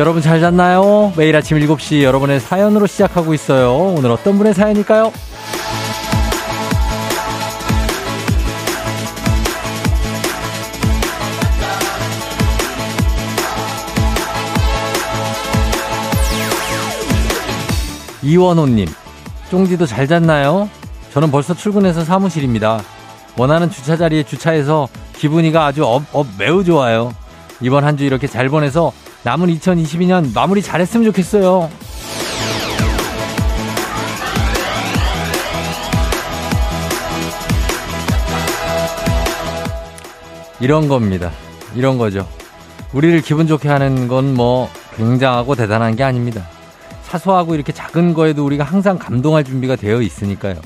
여러분 잘 잤나요? 매일 아침 7시 여러분의 사연으로 시작하고 있어요. 오늘 어떤 분의 사연일까요? 이원호님, 쫑디도 잘 잤나요? 저는 벌써 출근해서 사무실입니다. 원하는 주차 자리에 주차해서 기분이가 아주 up, up 매우 좋아요. 이번 한 주 이렇게 잘 보내서 남은 2022년 마무리 잘했으면 좋겠어요. 이런 겁니다. 이런 거죠. 우리를 기분 좋게 하는 건 뭐 굉장하고 대단한 게 아닙니다. 사소하고 이렇게 작은 거에도 우리가 항상 감동할 준비가 되어 있으니까요.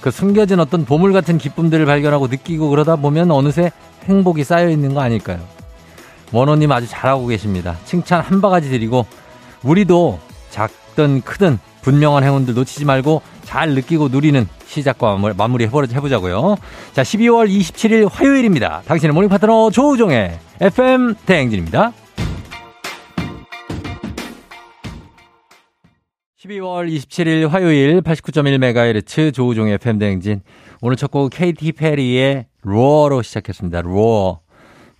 그 숨겨진 어떤 보물 같은 기쁨들을 발견하고 느끼고 그러다 보면 어느새 행복이 쌓여 있는 거 아닐까요? 원호님 아주 잘하고 계십니다. 칭찬 한 바가지 드리고 우리도 작든 크든 분명한 행운들 놓치지 말고 잘 느끼고 누리는 시작과 마무리 해보자고요. 자, 12월 27일 화요일입니다. 당신의 morning 파트너 조우종의 FM 대행진입니다. 12월 27일 화요일 89.1MHz 조우종의 FM 대행진. 오늘 첫 곡 KT 페리의 로어로 시작했습니다. Roar.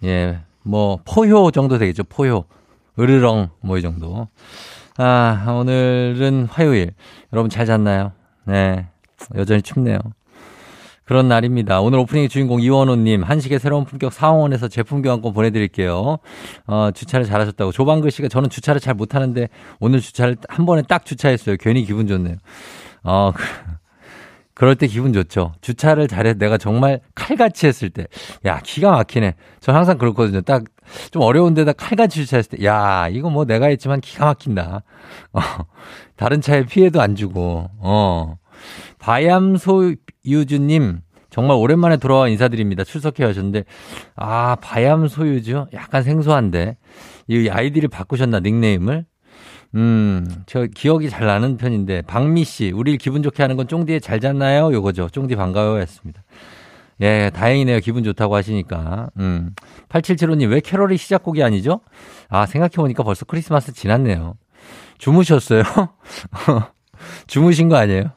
예, 뭐 포효 정도 되겠죠. 포효. 으르렁 뭐 이 정도. 아, 오늘은 화요일. 여러분 잘 잤나요? 네. 여전히 춥네요. 그런 날입니다. 오늘 오프닝의 주인공 이원호님, 한식의 새로운 품격 상원에서 제품 교환권 보내드릴게요. 어, 주차를 잘하셨다고. 조방글 씨가 저는 주차를 잘 못하는데 오늘 주차를 한 번에 딱 주차했어요. 괜히 기분 좋네요. 어, 그럴 때 기분 좋죠. 주차를 잘해 내가 정말 칼같이 했을 때, 야 기가 막히네. 저 항상 그렇거든요. 딱 좀 어려운 데다 칼같이 주차했을 때, 야 이거 뭐 내가 했지만 기가 막힌다. 어, 다른 차에 피해도 안 주고, 어. 바얌소유주님, 정말 오랜만에 돌아와 인사드립니다. 출석해 하셨는데, 아, 바얌소유주? 약간 생소한데. 이 아이디를 바꾸셨나, 닉네임을? 음, 저 기억이 잘 나는 편인데, 박미 씨, 우리를 기분 좋게 하는 건 쫑디에 잘 잤나요? 요거죠. 쫑디 반가워요. 했습니다. 예, 다행이네요. 기분 좋다고 하시니까. 음. 8775님, 왜 캐롤이 시작곡이 아니죠? 아, 생각해보니까 벌써 크리스마스 지났네요. 주무셨어요? 주무신 거 아니에요?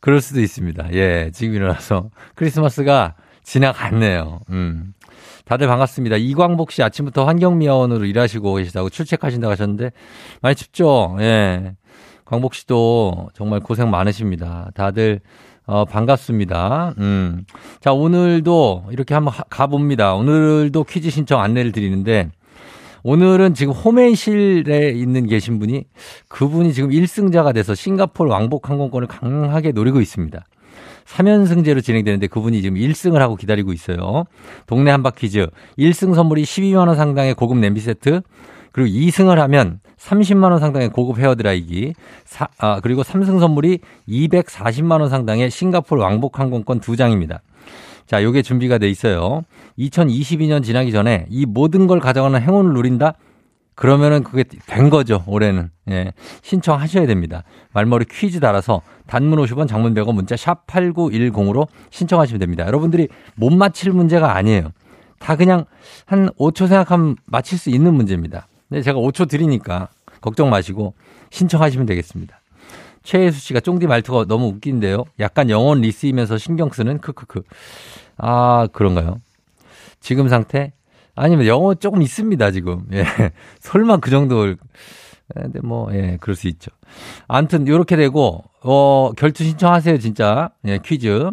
그럴 수도 있습니다. 예, 지금 일어나서 크리스마스가 지나갔네요. 음. 다들 반갑습니다. 이광복 씨 아침부터 환경미화원으로 일하시고 계시다고 출첵하신다고 하셨는데 많이 춥죠? 예. 광복 씨도 정말 고생 많으십니다. 다들 어, 반갑습니다. 음. 자, 오늘도 이렇게 한번 가봅니다. 오늘도 퀴즈 신청 안내를 드리는데 오늘은 지금 홈앤실에 있는 계신 분이 그분이 지금 1승자가 돼서 싱가폴 왕복 항공권을 강하게 노리고 있습니다. 3연승제로 진행되는데 그분이 지금 1승을 하고 기다리고 있어요. 동네 한바 퀴즈. 1승 선물이 12만 원 상당의 고급 냄비 세트. 그리고 2승을 하면 30만 원 상당의 고급 헤어드라이기. 사, 아, 그리고 3승 선물이 240만 원 상당의 싱가폴 왕복 항공권 2장입니다. 자, 요게 준비가 돼 있어요. 2022년 지나기 전에 이 모든 걸 가져가는 행운을 누린다? 그러면은 그게 된 거죠, 올해는. 예. 신청하셔야 됩니다. 말머리 퀴즈 달아서 단문 50원, 장문 100원 문자 샵 8910으로 신청하시면 됩니다. 여러분들이 못 맞힐 문제가 아니에요. 다 그냥 한 5초 생각하면 맞힐 수 있는 문제입니다. 네, 제가 5초 드리니까 걱정 마시고 신청하시면 되겠습니다. 최혜수 씨가 쫑디 말투가 너무 웃긴데요. 약간 영혼 리스이면서 신경 쓰는 크크크. 아, 그런가요? 지금 상태? 아니면 영어 조금 있습니다, 지금. 예. 설마 그 정도. 근데 뭐, 예, 그럴 수 있죠. 아무튼, 요렇게 되고, 어, 결투 신청하세요, 진짜. 예, 퀴즈.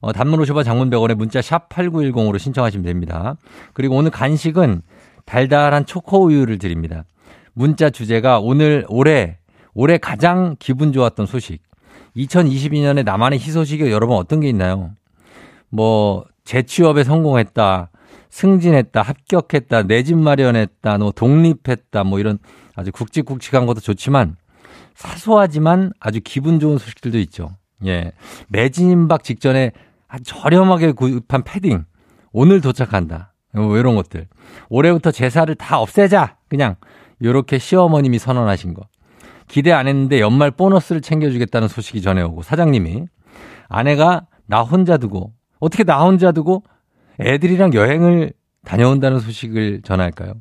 어, 단문 50원 장문 100원에 문자 샵 8910으로 신청하시면 됩니다. 그리고 오늘 간식은 달달한 초코우유를 드립니다. 문자 주제가 오늘, 올해 올해 가장 기분 좋았던 소식. 2022년에 나만의 희소식이 여러분 어떤 게 있나요? 뭐, 재취업에 성공했다, 승진했다, 합격했다, 내 집 마련했다, 뭐, 독립했다, 뭐 이런 아주 굵직굵직한 것도 좋지만 사소하지만 아주 기분 좋은 소식들도 있죠. 예. 매진 임박 직전에 아주 저렴하게 구입한 패딩. 오늘 도착한다. 뭐 이런 것들. 올해부터 제사를 다 없애자. 그냥 요렇게 시어머님이 선언하신 거. 기대 안 했는데 연말 보너스를 챙겨주겠다는 소식이 전해오고 사장님이 아내가 나 혼자 두고 어떻게 나 혼자 두고 애들이랑 여행을 다녀온다는 소식을 전할까요?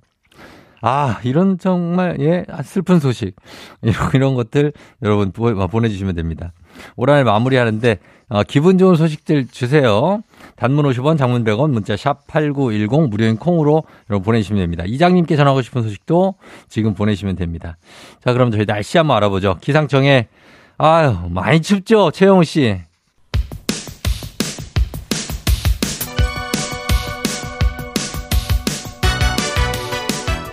아, 이런 정말, 예, 슬픈 소식. 이런, 이런 것들 여러분 보내주시면 됩니다. 올 한해 마무리하는데, 어, 기분 좋은 소식들 주세요. 단문 50원, 장문 100원, 문자 샵 8910, 무료인 콩으로 여러분 보내주시면 됩니다. 이장님께 전하고 싶은 소식도 지금 보내시면 됩니다. 자, 그럼 저희 날씨 한번 알아보죠. 기상청에, 아유, 많이 춥죠? 최영우 씨.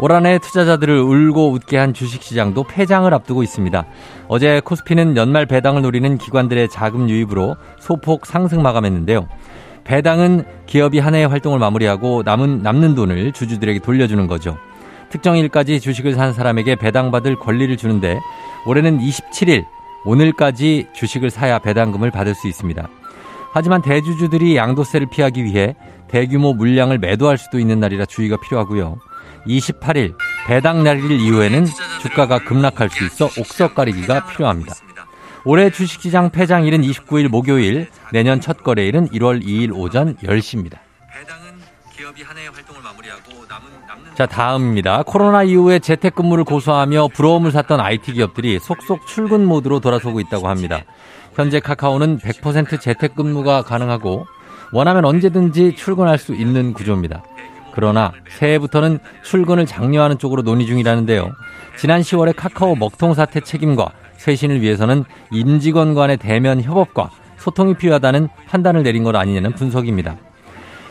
올 한해 투자자들을 울고 웃게 한 주식시장도 폐장을 앞두고 있습니다. 어제 코스피는 연말 배당을 노리는 기관들의 자금 유입으로 소폭 상승 마감했는데요. 배당은 기업이 한 해의 활동을 마무리하고 남은 남는 돈을 주주들에게 돌려주는 거죠. 특정 일까지 주식을 산 사람에게 배당받을 권리를 주는데 올해는 27일 오늘까지 주식을 사야 배당금을 받을 수 있습니다. 하지만 대주주들이 양도세를 피하기 위해 대규모 물량을 매도할 수도 있는 날이라 주의가 필요하고요. 28일 배당 날일 이후에는 주가가 급락할 수 있어 옥석 가리기가 필요합니다. 올해 주식시장 폐장일은 29일 목요일, 내년 첫 거래일은 1월 2일 오전 10시입니다. 자, 다음입니다. 코로나 이후에 재택근무를 고수하며 부러움을 샀던 IT 기업들이 속속 출근 모드로 돌아서고 있다고 합니다. 현재 카카오는 100% 재택근무가 가능하고 원하면 언제든지 출근할 수 있는 구조입니다. 그러나 새해부터는 출근을 장려하는 쪽으로 논의 중이라는데요. 지난 10월에 카카오 먹통 사태 책임과 쇄신을 위해서는 임직원 간의 대면 협업과 소통이 필요하다는 판단을 내린 것 아니냐는 분석입니다.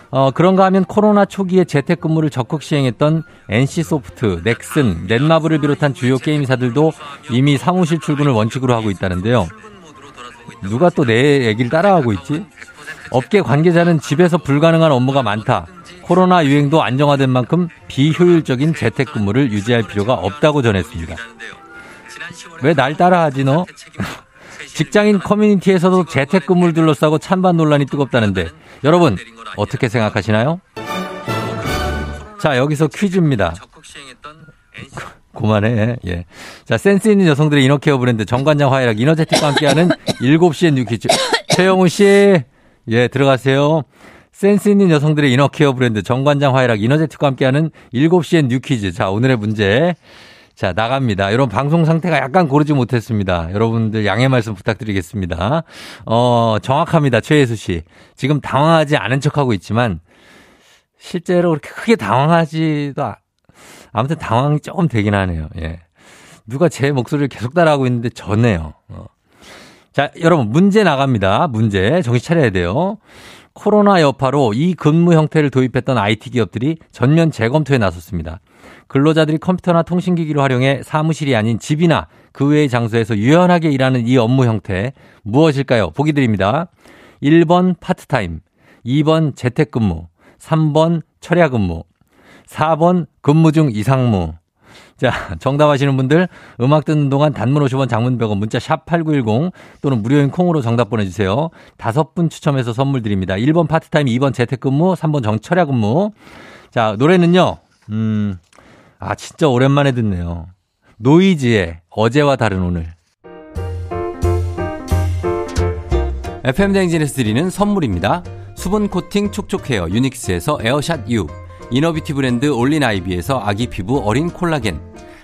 어, 그런가 하면 코로나 초기에 재택근무를 적극 시행했던 NC소프트, 넥슨, 넷마블을 비롯한 주요 게임사들도 이미 사무실 출근을 원칙으로 하고 있다는데요. 누가 또 내 얘기를 따라하고 있지? 업계 관계자는 집에서 불가능한 업무가 많다. 코로나 유행도 안정화된 만큼 비효율적인 재택근무를 유지할 필요가 없다고 전했습니다. 왜 날 따라하지 너? 직장인 커뮤니티에서도 재택근무를 둘러싸고 찬반 논란이 뜨겁다는데 여러분 어떻게 생각하시나요? 자 여기서 퀴즈입니다. 고만해. 예. 자, 센스 있는 여성들의 inner care 브랜드 정관장 화이락 이너제틱과 함께하는 7시의 new 퀴즈. 최영우 씨, 예, 들어가세요. 센스 있는 여성들의 inner care 브랜드 정관장 화이락 이너제틱과 함께하는 7시엔 new퀴즈. 자, 오늘의 문제. 자, 나갑니다. 여러분, 방송 상태가 약간 고르지 못했습니다. 여러분들 양해 말씀 부탁드리겠습니다. 어, 정확합니다. 최혜수 씨. 지금 당황하지 않은 척 하고 있지만, 실제로 그렇게 크게 당황하지도, 아, 아무튼 당황이 조금 되긴 하네요. 예. 누가 제 목소리를 계속 따라하고 있는데 저네요. 어. 자, 여러분, 문제 나갑니다. 문제. 정신 차려야 돼요. 코로나 여파로 이 근무 형태를 도입했던 IT 기업들이 전면 재검토에 나섰습니다. 근로자들이 컴퓨터나 통신기기를 활용해 사무실이 아닌 집이나 그 외의 장소에서 유연하게 일하는 이 업무 형태 무엇일까요? 보기 드립니다. 1번 파트타임, 2번 재택근무, 3번 철야근무, 4번 근무 중 이상무, 자, 정답하시는 분들 음악 듣는 동안 단문 50원 장문 100원 문자 샵 8910 또는 무료인 콩으로 정답 보내주세요. 다섯 분 추첨해서 선물 드립니다. 1번 파트타임, 2번 재택근무, 3번 정철야 근무. 자, 노래는요. 음, 아, 진짜 오랜만에 듣네요. 노이즈의 어제와 다른 오늘. FM 대행진에서 드리는 선물입니다. 수분 코팅 촉촉 헤어 유닉스에서 에어샷 U. inner beauty 브랜드 올린 아이비에서 아기 피부 어린 콜라겐.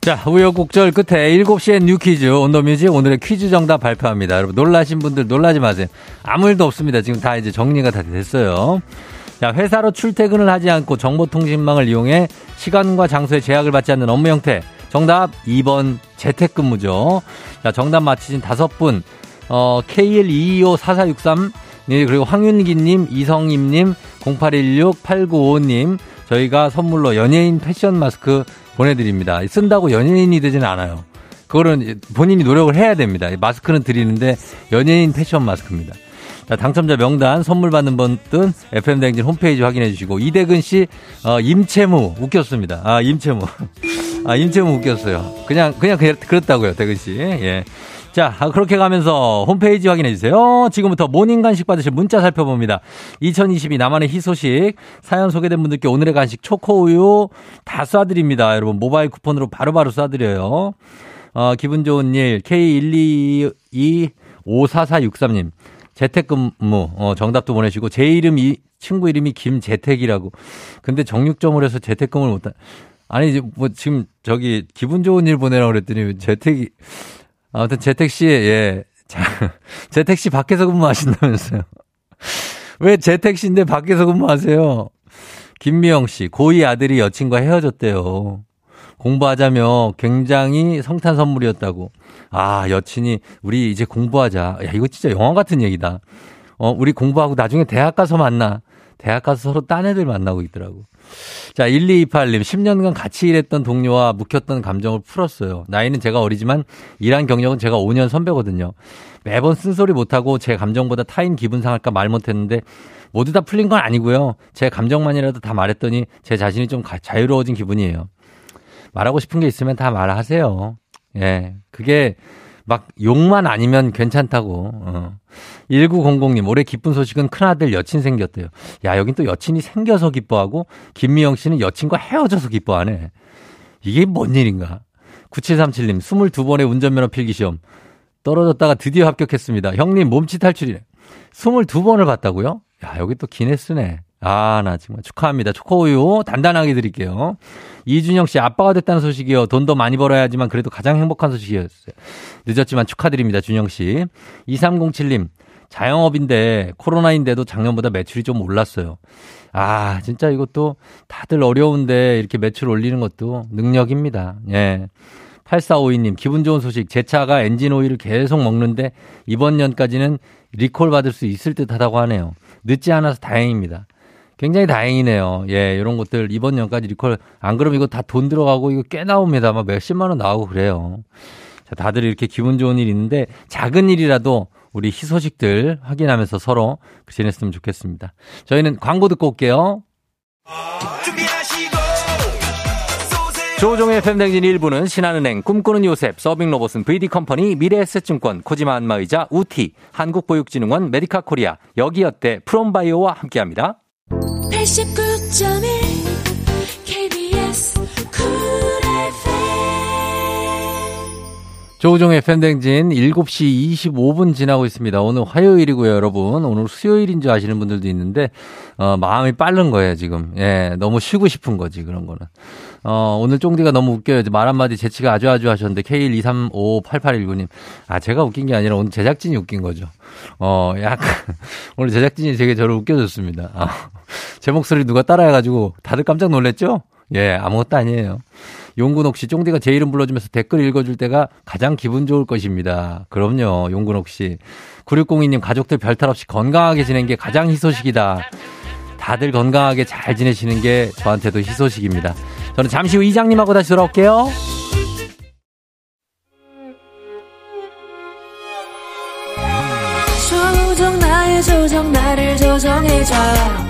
자, 우여곡절 끝에 7시에 new 퀴즈, on the music 오늘의 퀴즈 정답 발표합니다. 여러분, 놀라신 분들 놀라지 마세요. 아무 일도 없습니다. 지금 다 이제 정리가 다 됐어요. 자, 회사로 출퇴근을 하지 않고 정보통신망을 이용해 시간과 장소에 제약을 받지 않는 업무 형태. 정답 2번 재택근무죠. 자, 정답 맞히신 다섯 분, 어, KL2254463, 네, 그리고 황윤기님, 이성임님, 0816-8955님, 저희가 선물로 연예인 패션 마스크 보내드립니다. 쓴다고 연예인이 되지는 않아요. 그거는 본인이 노력을 해야 됩니다. 마스크는 드리는데 연예인 패션 마스크입니다. 자, 당첨자 명단 선물 받는 분은 FM대행진 홈페이지 확인해 주시고 이대근 씨 어, 임채무 웃겼습니다. 아 임채무 아 임채무 웃겼어요. 그냥 그냥 그렇다고요 대근 씨. 예. 자, 그렇게 가면서 홈페이지 확인해 주세요. 지금부터 모닝 간식 받으실 문자 살펴봅니다. 2022 나만의 희소식 사연 소개된 분들께 오늘의 간식 초코우유 다 쏴드립니다. 여러분 모바일 쿠폰으로 바로바로 쏴드려요. 어, 기분 좋은 일 K122544463님 재택근무 어, 정답도 보내시고 제 이름 이 친구 이름이 김재택이라고. 근데 정육점을 해서 재택근무를 못한. 아니 뭐 지금 저기 기분 좋은 일 보내라고 그랬더니 재택이 아무튼 재택 씨, 예. 자, 재택 씨 밖에서 근무하신다면서요. 왜 재택 씨인데 밖에서 근무하세요? 김미영 씨, 고2 아들이 여친과 헤어졌대요. 공부하자며 굉장히 성탄 선물이었다고. 아, 여친이 우리 이제 공부하자. 야, 이거 진짜 영화 같은 얘기다. 어, 우리 공부하고 나중에 대학 가서 만나. 대학 가서 서로 딴 애들 만나고 있더라고. 자, 1228님, 10년간 같이 일했던 동료와 묵혔던 감정을 풀었어요. 나이는 제가 어리지만 일한 경력은 제가 5년 선배거든요. 매번 쓴소리 못하고 제 감정보다 타인 기분 상할까 말 못했는데 모두 다 풀린 건 아니고요. 제 감정만이라도 다 말했더니 제 자신이 좀 자유로워진 기분이에요. 말하고 싶은 게 있으면 다 말하세요. 예. 그게 막 욕만 아니면 괜찮다고. 어. 1900님, 올해 기쁜 소식은 큰아들 여친 생겼대요. 야, 여긴 또 여친이 생겨서 기뻐하고, 김미영 씨는 여친과 헤어져서 기뻐하네. 이게 뭔 일인가? 9737님, 22번의 운전면허 필기시험. 떨어졌다가 드디어 합격했습니다. 형님, 몸치 탈출이네. 22번을 봤다고요? 야, 여기 또 기네스네. 아, 나 정말 축하합니다. 초코우유 단단하게 드릴게요. 이준영 씨 아빠가 됐다는 소식이요. 돈더 많이 벌어야 지만 그래도 가장 행복한 소식이었어요. 늦었지만 축하드립니다. 준영 씨. 2307님. 자영업인데 코로나인데도 작년보다 매출이 좀 올랐어요. 아, 진짜 이것도 다들 어려운데 이렇게 매출 올리는 것도 능력입니다. 예. 8452님, 기분 좋은 소식. 제 차가 엔진 오일을 계속 먹는데 이번 년까지는 리콜 받을 수 있을 듯 하다고 하네요. 늦지 않아서 다행입니다. 굉장히 다행이네요. 예, 이런 것들 이번 년까지 리콜 안 그러면 이거 다 돈 들어가고 이거 꽤 나옵니다. 막 몇십만 원 나오고 그래요. 자, 다들 이렇게 기분 좋은 일 있는데 작은 일이라도 우리 희소식들 확인하면서 서로 지냈으면 좋겠습니다. 저희는 광고 듣고 올게요. 조우종의 FM대행진 1부는 신한은행, 꿈꾸는 요셉, 서빙로봇은 VD컴퍼니, 미래에셋증권, 코지마 안마의자, 우티, 한국보육진흥원, 메디카 코리아, 여기어때, 프롬바이오와 함께합니다. 89.1 KBS 조우종의 FM대행진 7시 25분 지나고 있습니다. 오늘 화요일이고요, 여러분. 오늘 수요일인 줄 아시는 분들도 있는데, 어, 마음이 빠른 거예요, 지금. 예, 너무 쉬고 싶은 거지, 그런 거는. 어, 오늘 쫑디가 너무 웃겨요. 말 한마디 재치가 아주 아주 하셨는데, K1235889님. 아, 제가 웃긴 게 아니라 오늘 제작진이 웃긴 거죠. 어, 약간, 오늘 제작진이 되게 저를 웃겨줬습니다. 아, 제 목소리 누가 따라해가지고 다들 깜짝 놀랐죠? 예, 아무것도 아니에요. 용근옥 씨, 쫑디가 제 이름 불러주면서 댓글 읽어줄 때가 가장 기분 좋을 것입니다. 그럼요, 용근옥 씨. 9602님, 가족들 별탈 없이 건강하게 지낸 게 가장 희소식이다. 다들 건강하게 잘 지내시는 게 저한테도 희소식입니다. 저는 잠시 후 이장님하고 다시 돌아올게요. 조정 나의 조정 나를 조정해줘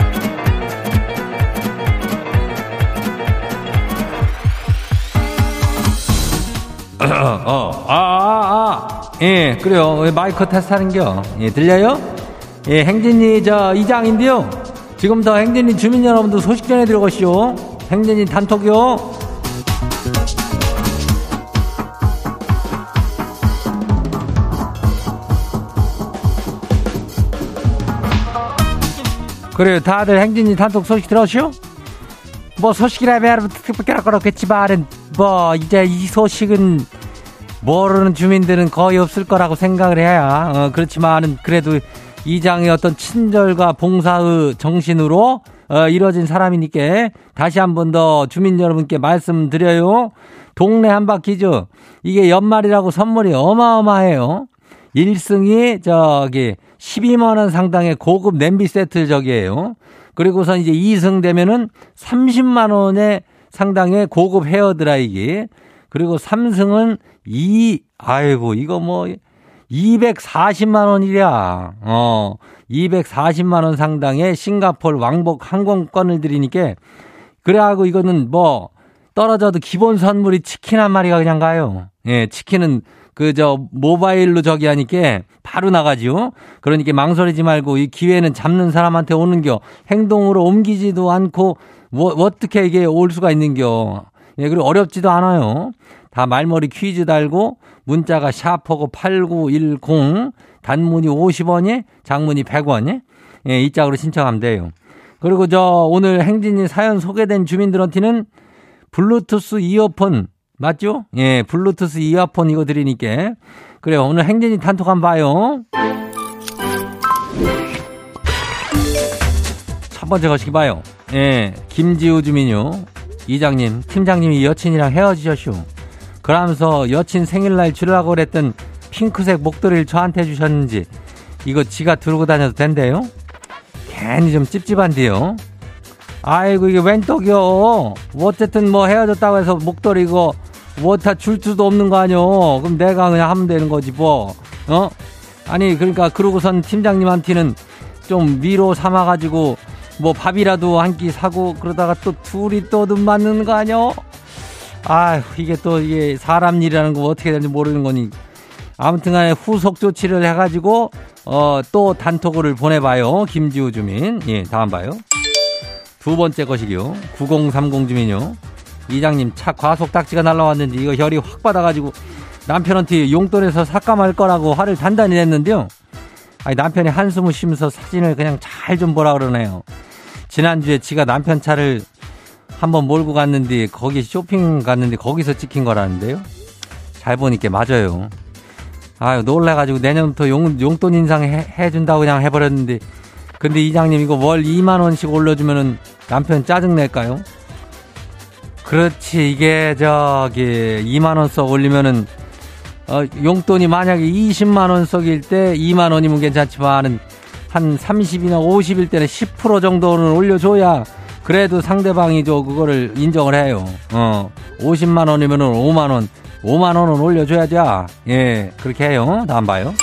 어, 아, 아, 아. 예, 그래요. 마이크 테스트 하는겨. 예, 들려요? 예, 행진이 저 이장인데요. 지금부터 행진이 주민 여러분들 소식 전해드려 가시오. 행진이 단톡이요. 그래요. 다들 행진이 단톡 소식 들었시오? 뭐 소식이라면 특별히 그렇겠지만은 뭐 이제 이 소식은 모르는 주민들은 거의 없을 거라고 생각을 해야 어, 그렇지만은 그래도 이장의 어떤 친절과 봉사의 정신으로 어, 이루어진 사람이니까 다시 한 번 더 주민 여러분께 말씀드려요. 동네 한바퀴죠. 이게 연말이라고 선물이 어마어마해요. 1승이 저기 12만 원 상당의 고급 냄비 세트 저기에요. 그리고선 이제 2승 되면은 30만 원의 상당의 고급 헤어드라이기. 그리고 3승은 2, 아이고, 이거 뭐, 240만 원이랴. 어, 240만 원 상당의 싱가폴 왕복 항공권을 드리니까 그래하고 이거는 뭐 떨어져도 기본 선물이 치킨 한 마리가 그냥 가요. 예, 치킨은 그 저 모바일로 저기 하니까 바로 나가지요. 그러니까 망설이지 말고 이 기회는 잡는 사람한테 오는겨. 행동으로 옮기지도 않고 뭐 어떻게 이게 올 수가 있는겨. 예, 그리고 어렵지도 않아요. 다 말머리 퀴즈 달고 문자가 샤퍼고 8910 단문이 50원이 장문이 100원이 예, 이 짝으로 신청하면 돼요. 그리고 저 오늘 행진이 사연 소개된 주민들한테는 블루투스 이어폰 맞죠? 예, 블루투스 이어폰 이거 드리니까 그래요. 오늘 행진이 단톡 한번 봐요. 번째 거시기 봐요. 예, 김지우 주민요. 이장님, 팀장님이 여친이랑 헤어지셨슈. 그러면서 여친 생일날 주려고 그랬던 핑크색 목도리를 저한테 주셨는지 이거 지가 들고 다녀도 된대요? 괜히 좀 찝찝한데요. 아이고 이게 웬 떡이요. 어쨌든 뭐 헤어졌다고 해서 목도리 이거 뭐다 줄 수도 없는 거 아니요. 그럼 내가 그냥 하면 되는 거지 뭐. 어? 아니 그러니까 그러고선 팀장님한테는 좀 위로 삼아가지고 뭐 밥이라도 한 끼 사고 그러다가 또 둘이 또 눈 맞는 거 아니요? 아 이게 또 이게 사람 일이라는 거 어떻게 되는지 모르는 거니. 아무튼 간에 후속 조치를 해가지고, 어, 또 단톡을 보내봐요. 김지우 주민. 예, 다음 봐요. 두 번째 것이요. 9030 주민요. 이장님, 차 과속 딱지가 날라왔는지 이거 혈이 확 받아가지고 남편한테 용돈에서 삭감할 거라고 화를 단단히 냈는데요. 아니, 남편이 한숨을 쉬면서 사진을 그냥 잘 좀 보라 그러네요. 지난주에 지가 남편 차를 한번 몰고 갔는데 거기 쇼핑 갔는데 거기서 찍힌 거라는데요. 잘 보니까 맞아요. 아유 놀래가지고 내년부터 용, 용돈 인상 해, 해준다고 그냥 해버렸는데 근데 이장님 이거 월 2만 원씩 올려주면은 남편 짜증 낼까요? 그렇지 이게 저기 2만 원씩 올리면은 어, 용돈이 만약에 20만 원씩일 때 2만 원이면 괜찮지만은 한 30이나 50일 때는 10% 정도는 올려줘야 그래도 상대방이 저 그거를 인정을 해요. 어, 50만 원이면은 5만 원, 5만 원은 올려줘야죠. 예, 그렇게 해요. 다음 봐요.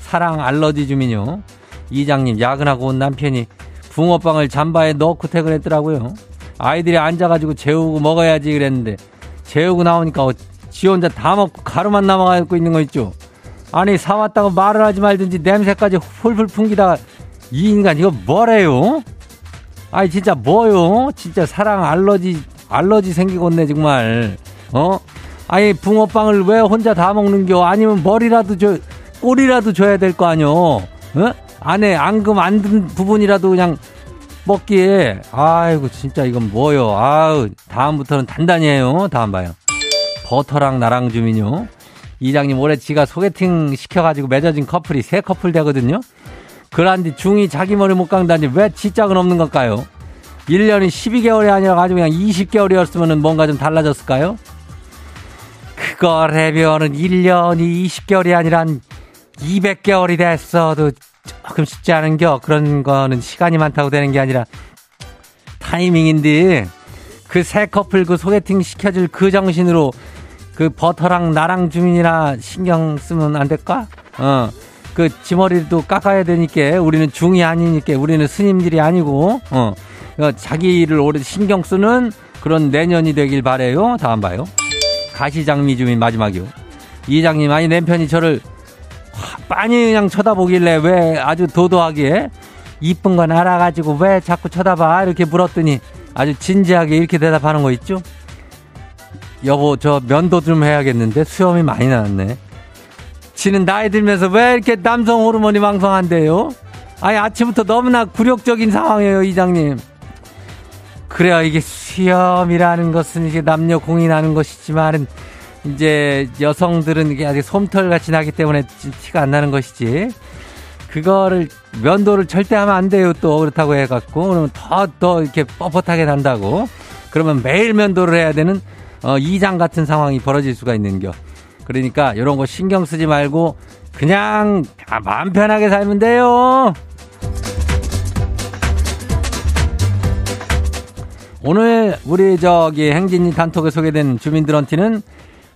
사랑 알러지 주민요. 이장님 야근하고 온 남편이 붕어빵을 잠바에 넣고 퇴근했더라고요. 아이들이 앉아가지고 재우고 먹어야지 그랬는데 재우고 나오니까 어, 지 혼자 다 먹고 가루만 남아가고 있는 거 있죠. 아니 사왔다고 말을 하지 말든지 냄새까지 훌훌 풍기다가 이 인간 이거 뭐래요? 아니 진짜 뭐요? 진짜 사랑 알러지 알러지 생기겠네 정말. 어? 아니 붕어빵을 왜 혼자 다 먹는겨? 아니면 머리라도 줘 꼬리라도 줘야 될 거 아니요? 어? 안에 앙금 안 든 부분이라도 그냥 먹기에 아이고 진짜 이건 뭐요? 아우 다음부터는 단단히 해요. 다음 봐요. 버터랑 나랑 주민요. 이장님 올해 지가 소개팅 시켜가지고 맺어진 커플이 세 커플 되거든요. 그란디 중이 자기 머리 못 깎다니 왜 지짝은 없는 걸까요? 1년이 12개월이 아니라 가지고 그냥 20개월이었으면 뭔가 좀 달라졌을까요? 그거 레비오는 1년이 20개월이 아니라 200개월이 됐어도 조금 쉽지 않은 겨. 그런 거는 시간이 많다고 되는 게 아니라 타이밍인데 그 새 커플 그 소개팅 시켜줄 그 정신으로 그 버터랑 나랑 주민이나 신경 쓰면 안 될까? 어. 그 지머리도 깎아야 되니까 우리는 중이 아니니까 우리는 스님들이 아니고 어. 자기를 오래 신경 쓰는 그런 내년이 되길 바래요. 다음 봐요. 가시장미 주민 마지막이요. 이장님 아니 남편이 저를 빤히 그냥 쳐다보길래 왜 아주 도도하게 이쁜 건 알아가지고 왜 자꾸 쳐다봐 이렇게 물었더니 아주 진지하게 이렇게 대답하는 거 있죠? 여보 저 면도 좀 해야겠는데 수염이 많이 나왔네. 지는 나이 들면서 왜 이렇게 남성 호르몬이 왕성한데요? 아니 아침부터 너무나 굴욕적인 상황이에요 이장님. 그래요 이게 수염이라는 것은 이게 남녀 공인하는 것이지만은 이제 여성들은 이게 아직 솜털 같이 나기 때문에 티가 안 나는 것이지. 그거를 면도를 절대 하면 안 돼요. 또 그렇다고 해갖고 그러면 더더 이렇게 뻣뻣하게 난다고. 그러면 매일 면도를 해야 되는 어, 이장 같은 상황이 벌어질 수가 있는겨. 그러니까 이런 거 신경 쓰지 말고 그냥 마음 편하게 살면 돼요. 오늘 우리 저기 행진이 단톡에 소개된 주민들한테는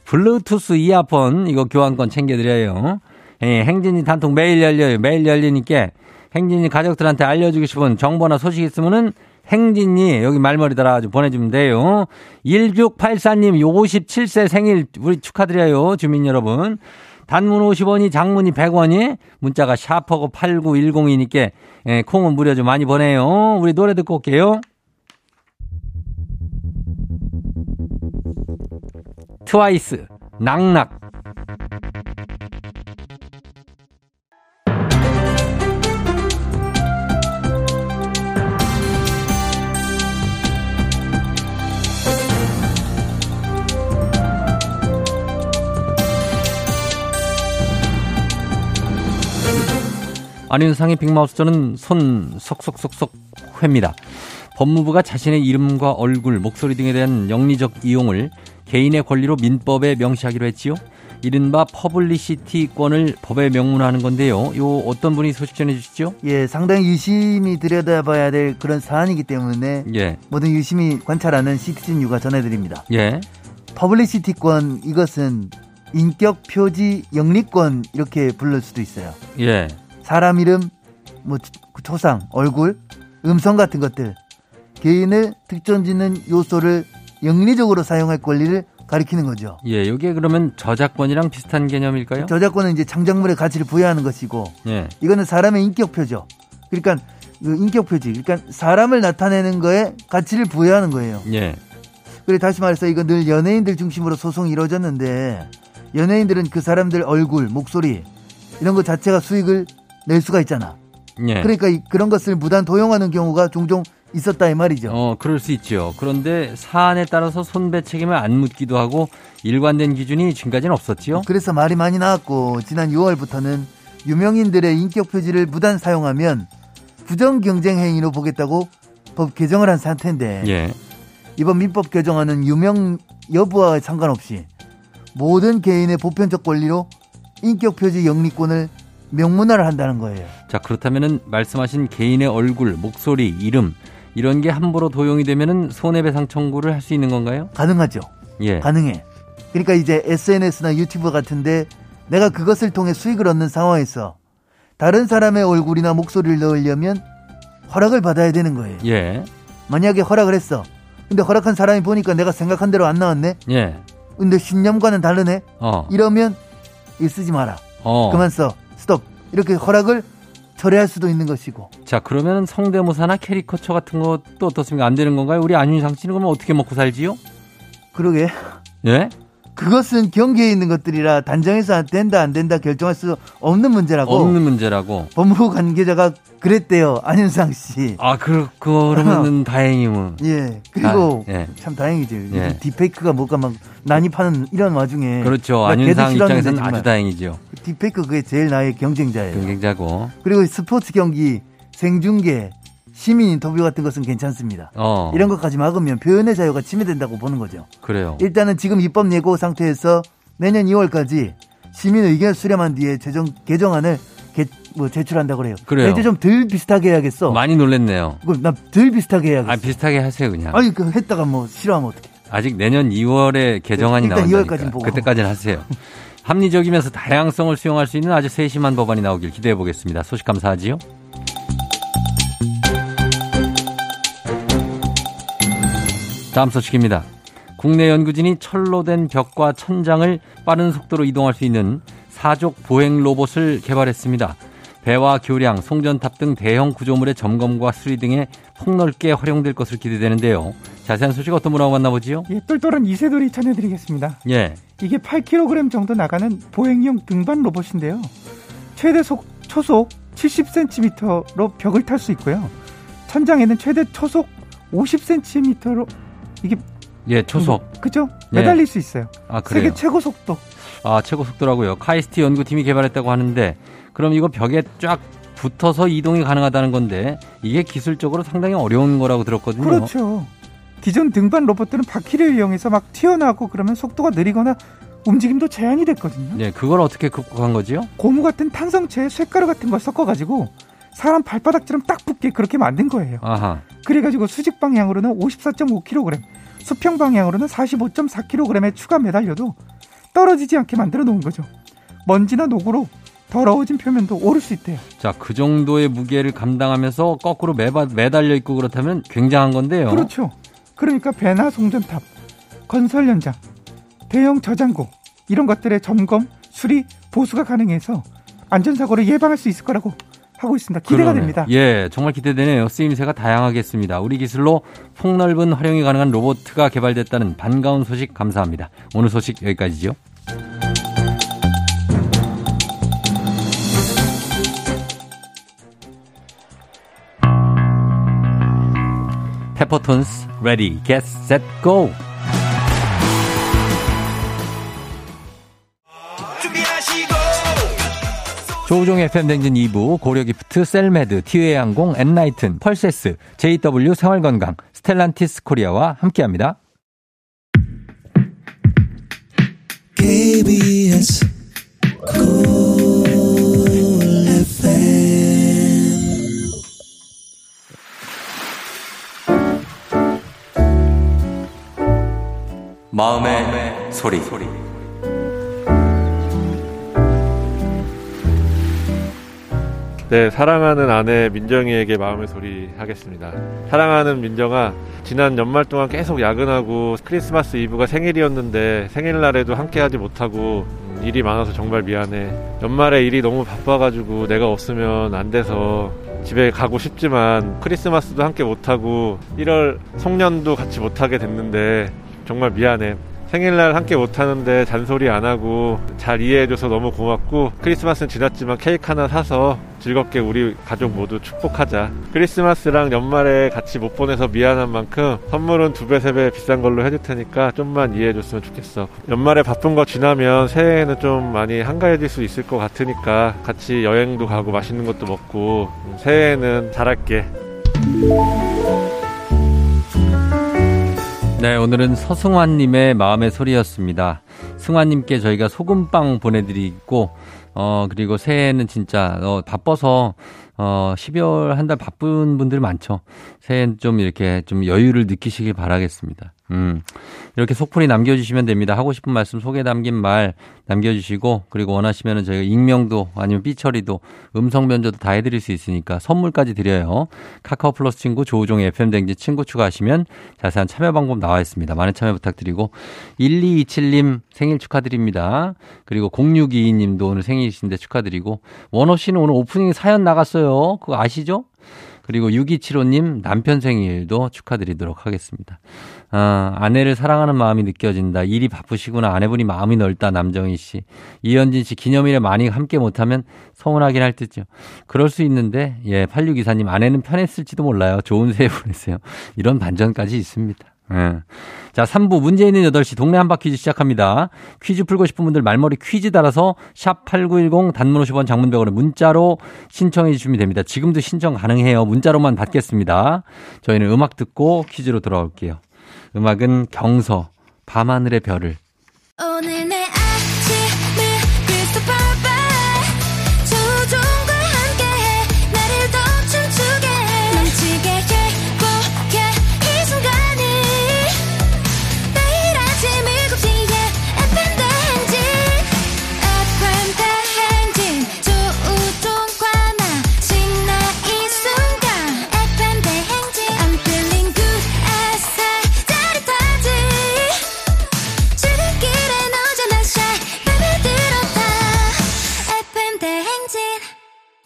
블루투스 이어폰 이거 교환권 챙겨드려요. 예, 행진이 단톡 매일 열려요. 매일 열리니까 행진이 가족들한테 알려주고 싶은 정보나 소식 있으면은 행진이 여기 말머리 달아가지고 보내주면 돼요. 1684님 57세 생일 우리 축하드려요. 주민 여러분. 단문 50원이 장문이 100원이 문자가 샤퍼고 8910이니까 예, 콩은 무려 좀 많이 보내요. 우리 노래 듣고 올게요. 트와이스, 낙낙. 안윤상의 빅마우스 저는 손 속속속속 회입니다. 법무부가 자신의 이름과 얼굴, 목소리 등에 대한 영리적 이용을 개인의 권리로 민법에 명시하기로 했지요. 이른바 퍼블리시티권을 법에 명문화하는 건데요. 요 어떤 분이 소식 전해 주시죠? 예, 상당히 유심히 들여다봐야 될 그런 사안이기 때문에 예. 모든 유심히 관찰하는 시티즌 유가 전해드립니다. 예. 퍼블리시티권 이것은 인격 표지 영리권 이렇게 부를 수도 있어요. 예. 사람 이름, 뭐 초상, 얼굴, 음성 같은 것들 개인의 특정 짓는 요소를 영리적으로 사용할 권리를 가리키는 거죠. 예, 이게 그러면 저작권이랑 비슷한 개념일까요? 저작권은 이제 창작물의 가치를 부여하는 것이고, 예. 이거는 사람의 인격 표죠. 그러니까 그 인격 표지. 그러니까 사람을 나타내는 거에 가치를 부여하는 거예요. 예. 그래 다시 말해서 이거 늘 연예인들 중심으로 소송이 이루어졌는데 연예인들은 그 사람들 얼굴, 목소리 이런 것 자체가 수익을 낼 수가 있잖아. 예. 그러니까 그런 것을 무단 도용하는 경우가 종종 있었다 이 말이죠. 어, 그럴 수 있죠. 그런데 사안에 따라서 손배 책임을 안 묻기도 하고 일관된 기준이 지금까지는 없었지요. 그래서 말이 많이 나왔고 지난 6월부터는 유명인들의 인격 표지를 무단 사용하면 부정 경쟁 행위로 보겠다고 법 개정을 한 상태인데 예. 이번 민법 개정안은 유명 여부와 상관없이 모든 개인의 보편적 권리로 인격 표지 영리권을 명문화를 한다는 거예요. 자, 그렇다면은 말씀하신 개인의 얼굴, 목소리, 이름 이런 게 함부로 도용이 되면은 손해배상 청구를 할 수 있는 건가요? 가능하죠. 예. 가능해. 그러니까 이제 SNS나 유튜브 같은데 내가 그것을 통해 수익을 얻는 상황에서 다른 사람의 얼굴이나 목소리를 넣으려면 허락을 받아야 되는 거예요. 예. 만약에 허락을 했어. 근데 허락한 사람이 보니까 내가 생각한 대로 안 나왔네. 예. 근데 신념과는 다르네. 어. 이러면 이 쓰지 마라. 어. 그만 써. 스톱. 이렇게 허락을 철회할 수도 있는 것이고. 자, 그러면 성대모사나 캐리커처 같은 것도 어떻습니까? 안 되는 건가요? 우리 안윤상 씨는 그러면 어떻게 먹고 살지요? 그러게. 예? 그것은 경계에 있는 것들이라 단정해서 된다 안 된다 결정할 수 없는 문제라고. 없는 문제라고. 법무부 관계자가 그랬대요 안윤상 씨. 아 그, 그러면은 다행이면. 예. 그리고 아, 예. 참 다행이지. 예. 디페이크가 뭐가 막 난입하는 이런 와중에. 그렇죠. 안윤상 입장에서는 아주 다행이죠. 디페이크 그게 제일 나의 경쟁자예요. 경쟁자고. 그리고 스포츠 경기 생중계 시민 인터뷰 같은 것은 괜찮습니다. 어. 이런 것까지 막으면 표현의 자유가 침해된다고 보는 거죠. 그래요. 일단은 지금 입법 예고 상태에서 내년 2월까지 시민 의견 수렴한 뒤에 재정 개정안을 개, 뭐 제출한다고 그래요. 그래요. 이제 좀 덜 비슷하게 해야겠어. 많이 놀랬네요. 나덜 비슷하게 해야겠어. 아 비슷하게 하세요 그냥. 아니 그 했다가 뭐 싫어하면 어떡해. 아직 내년 2월에 개정안이 나온다니까. 2월까지 보고. 그때까지는 하세요. 합리적이면서 다양성을 수용할 수 있는 아주 세심한 법안이 나오길 기대해 보겠습니다. 소식 감사하지요. 다음 소식입니다. 국내 연구진이 철로 된 벽과 천장을 빠른 속도로 이동할 수 있는 사족 보행 로봇을 개발했습니다. 배와 교량, 송전탑 등 대형 구조물의 점검과 수리 등에 폭넓게 활용될 것을 기대되는데요. 자세한 소식 어떤 분하고 만나보지요? 예, 똘똘한 이세돌이 전해드리겠습니다. 예. 이게 8kg 정도 나가는 보행용 등반 로봇인데요. 최대 속, 초속 70cm로 벽을 탈 수 있고요. 천장에는 최대 초속 50cm로 이게 예 초속 음, 그죠 예. 매달릴 수 있어요. 아 그래요? 세계 최고 속도. 아 최고 속도라고요. 카이스트 연구팀이 개발했다고 하는데 그럼 이거 벽에 쫙 붙어서 이동이 가능하다는 건데 이게 기술적으로 상당히 어려운 거라고 들었거든요. 그렇죠. 기존 등반 로봇들은 바퀴를 이용해서 막 튀어나오고 그러면 속도가 느리거나 움직임도 제한이 됐거든요. 네, 그걸 어떻게 극복한 거지요? 고무 같은 탄성체에 쇳가루 같은 걸 섞어가지고 사람 발바닥처럼 딱 붙게 그렇게 만든 거예요. 아하. 그래가지고 수직 방향으로는 54.5kg, 수평 방향으로는 45.4kg의 추가 매달려도 떨어지지 않게 만들어 놓은 거죠. 먼지나 녹으로 더러워진 표면도 오를 수 있대요. 자, 그 정도의 무게를 감당하면서 거꾸로 매바, 매달려 있고 그렇다면 굉장한 건데요. 그렇죠. 그러니까 배나 송전탑, 건설 현장, 대형 저장고 이런 것들의 점검, 수리, 보수가 가능해서 안전사고를 예방할 수 있을 거라고 하고 있습니다. 기대가 그러네. 됩니다. 예, 정말 기대되네요. 쓰임새가 다양하겠습니다. 우리 기술로 폭넓은 활용이 가능한 로봇가 개발됐다는 반가운 소식 감사합니다. 오늘 소식 여기까지죠. 페퍼톤스 Ready Get Set Go 조우종의 FM대행진 2부, 고려기프트, 셀메드, 티웨이항공, 엔나이튼, 펄세스, JW 생활건강, 스텔란티스 코리아와 함께합니다. KBS 마음의, 마음의 소리. 네, 사랑하는 아내 민정이에게 마음의 소리 하겠습니다. 사랑하는 민정아, 지난 연말 동안 계속 야근하고 크리스마스 이브가 생일이었는데 생일날에도 함께하지 못하고 음, 일이 많아서 정말 미안해. 연말에 일이 너무 바빠가지고 내가 없으면 안 돼서 집에 가고 싶지만 크리스마스도 함께 못하고 1월 송년도 같이 못하게 됐는데 정말 미안해. 생일날 함께 못하는데 잔소리 안 하고 잘 이해해줘서 너무 고맙고 크리스마스는 지났지만 케이크 하나 사서 즐겁게 우리 가족 모두 축복하자. 크리스마스랑 연말에 같이 못 보내서 미안한 만큼 선물은 두 배, 세 배 비싼 걸로 해줄 테니까 좀만 이해해줬으면 좋겠어. 연말에 바쁜 거 지나면 새해에는 좀 많이 한가해질 수 있을 것 같으니까 같이 여행도 가고 맛있는 것도 먹고 새해에는 잘할게. 네, 오늘은 서승환님의 마음의 소리였습니다. 승환님께 저희가 소금빵 보내드리고, 어, 그리고 새해에는 진짜, 어, 바빠서, 어, 12월 한 달 바쁜 분들 많죠. 새해엔 좀 이렇게 좀 여유를 느끼시길 바라겠습니다. 음. 이렇게 속풀이 남겨주시면 됩니다. 하고 싶은 말씀 소개 담긴 말 남겨주시고 그리고 원하시면은 저희가 익명도 아니면 삐처리도 음성 변조도 다 해드릴 수 있으니까 선물까지 드려요. 카카오 플러스 친구 조우종의 FM 댕지 친구 추가하시면 자세한 참여 방법 나와 있습니다. 많은 참여 부탁드리고 1227님 생일 축하드립니다. 그리고 0622님도 오늘 생일이신데 축하드리고 원호 씨는 오늘 오프닝 사연 나갔어요. 그거 아시죠? 그리고 6275님 남편 생일도 축하드리도록 하겠습니다. 아, 아내를 사랑하는 마음이 느껴진다. 일이 바쁘시구나. 아내분이 마음이 넓다. 남정희 씨. 이현진 씨 기념일에 많이 함께 못하면 서운하긴 할 듯요. 그럴 수 있는데 예, 8624님 아내는 편했을지도 몰라요. 좋은 새해 보내세요. 이런 반전까지 있습니다. 예. 자, 3부 문제 있는 8시 동네 한바 퀴즈 시작합니다. 퀴즈 풀고 싶은 분들 말머리 퀴즈 따라서 샵 8910 단문 50원 장문백원에 문자로 신청해 주시면 됩니다. 지금도 신청 가능해요. 문자로만 받겠습니다. 저희는 음악 듣고 퀴즈로 돌아올게요. 음악은 경서, 밤하늘의 별을. 오늘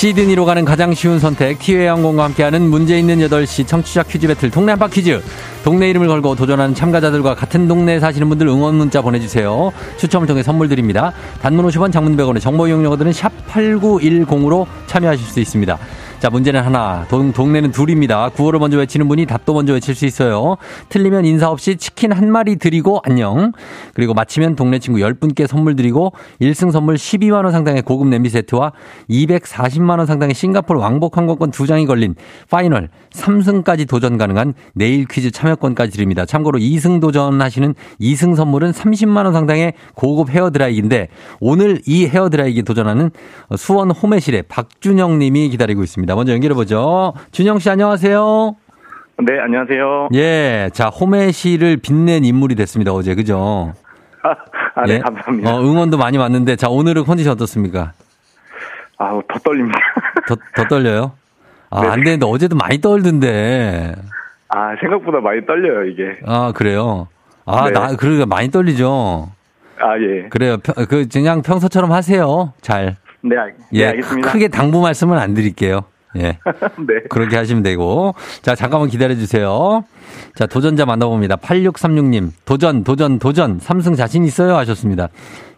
시드니로 가는 가장 쉬운 선택 티웨이 항공과 함께하는 문제 있는 8시 청취자 퀴즈 배틀 동네 한바 퀴즈 동네 이름을 걸고 도전하는 참가자들과 같은 동네에 사시는 분들 응원 문자 보내주세요. 추첨을 통해 선물 드립니다. 단문 50원 장문 100원의 정보 이용료들은 샵 8910으로 참여하실 수 있습니다. 자, 문제는 하나. 동, 동네는 둘입니다. 구호를 먼저 외치는 분이 답도 먼저 외칠 수 있어요. 틀리면 인사 없이 치킨 한 마리 드리고 안녕. 그리고 마치면 동네 친구 10분께 선물 드리고 1승 선물 12만 원 상당의 고급 냄비 세트와 240만 원 상당의 싱가포르 왕복 항공권 2장이 걸린 파이널 3승까지 도전 가능한 내일 퀴즈 참여권까지 드립니다. 참고로 2승 도전하시는 2승 선물은 30만 원 상당의 고급 헤어 드라이기인데 오늘 이 헤어 드라이기 도전하는 수원 호매실의 박준영 님이 기다리고 있습니다. 있습니다. 먼저 연결해 보죠. 준영 씨 안녕하세요. 네, 안녕하세요. 예, 자 호매실을 빛낸 인물이 됐습니다 어제 그죠? 아, 아 네, 예? 감사합니다. 어, 응원도 많이 왔는데 자 오늘은 컨디션 어떻습니까? 아우 더 떨립니다. 더, 더 떨려요? 아, 네. 안 되는데 어제도 많이 떨던데. 아, 생각보다 많이 떨려요, 이게. 아, 그래요? 아, 네. 나, 그러니까 많이 떨리죠? 아, 예. 그래요. 그, 그냥 평소처럼 하세요. 잘. 네, 알, 네, 예, 알겠습니다. 크게 당부 말씀은 안 드릴게요. 예. 네. 그렇게 하시면 되고. 자, 잠깐만 기다려 주세요. 자, 도전자 만나봅니다. 8636님. 도전, 도전, 도전. 삼승 자신 있어요? 하셨습니다.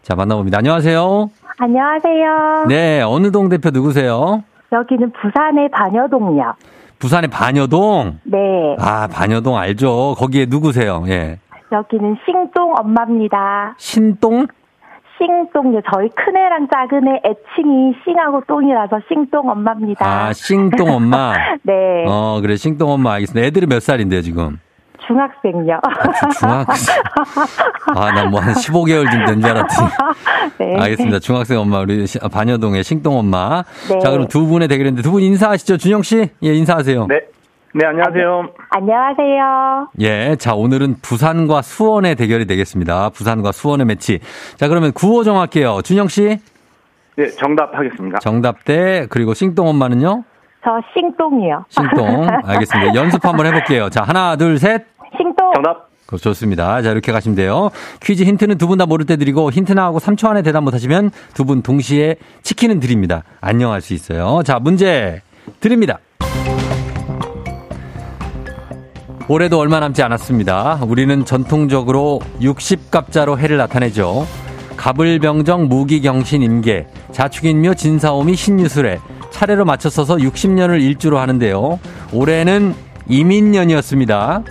자, 만나봅니다. 안녕하세요. 안녕하세요. 네, 어느 동 대표 누구세요? 여기는 부산의 반여동이요. 부산의 반여동? 네. 아, 반여동 알죠? 거기에 누구세요? 예. 여기는 신동 엄마입니다. 신동? 싱똥 저희 큰애랑 작은애 애칭이 싱하고 똥이라서 싱똥 엄마입니다. 아 싱똥 엄마. 네. 어 그래 싱똥 엄마 알겠습니다. 애들이 몇 살인데요 지금? 중학생요. 아, 중학생. 아, 나 뭐 한 15개월 좀된줄 알았더니. 네. 알겠습니다. 중학생 엄마, 우리 반여동의 싱똥 엄마. 네. 자, 그럼 두 분의 대결인데 두 분 인사하시죠. 준영 씨? 예, 인사하세요. 네. 네, 안녕하세요. 안녕하세요. 예, 자, 오늘은 부산과 수원의 대결이 되겠습니다. 부산과 수원의 매치. 자, 그러면 구호 정할게요. 준영 씨? 네, 정답 하겠습니다. 정답 대, 그리고 싱똥 엄마는요? 저 싱똥이요. 싱똥. 알겠습니다. 연습 한번 해볼게요. 자, 하나, 둘, 셋. 싱똥. 정답. 좋습니다. 자, 이렇게 가시면 돼요. 퀴즈 힌트는 두 분 다 모를 때 드리고 힌트 나하고 3초 안에 대답 못 하시면 두 분 동시에 치킨은 드립니다. 안녕할 수 있어요. 자, 문제 드립니다. 올해도 얼마 남지 않았습니다. 우리는 전통적으로 60갑자로 해를 나타내죠. 갑을병정, 무기경신, 임계, 자축인묘, 진사오미, 신유술에 차례로 맞춰 서서 60년을 일주로 하는데요. 올해는 이민년이었습니다.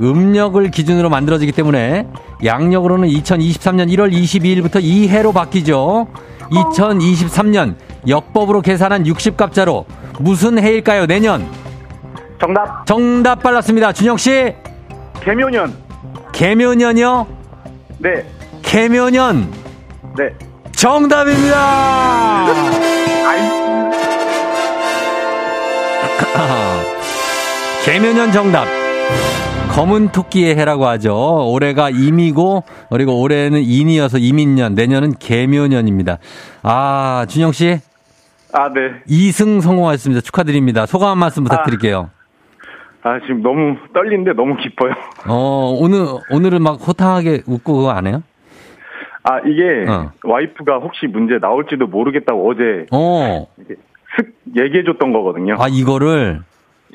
음력을 기준으로 만들어지기 때문에 양력으로는 2023년 1월 22일부터 2해로 바뀌죠. 2023년 역법으로 계산한 60갑자로 무슨 해일까요? 내년. 정답. 정답 빨랐습니다. 준영 씨. 개묘년. 개묘년이요? 네. 개묘년. 네. 정답입니다. 개묘년 정답. 검은 토끼의 해라고 하죠. 올해가 임이고 그리고 올해는 인이어서 이민년, 내년은 개묘년입니다. 아, 준영 씨. 아, 네. 2승 성공하셨습니다. 축하드립니다. 소감 한 말씀 부탁드릴게요. 아, 아 지금 너무 떨리는데 너무 기뻐요. 어, 오늘 오늘은 막 호탕하게 웃고 그거 안 해요? 아, 이게 어. 와이프가 혹시 문제 나올지도 모르겠다고 어제 어. 슥 얘기해 줬던 거거든요. 아, 이거를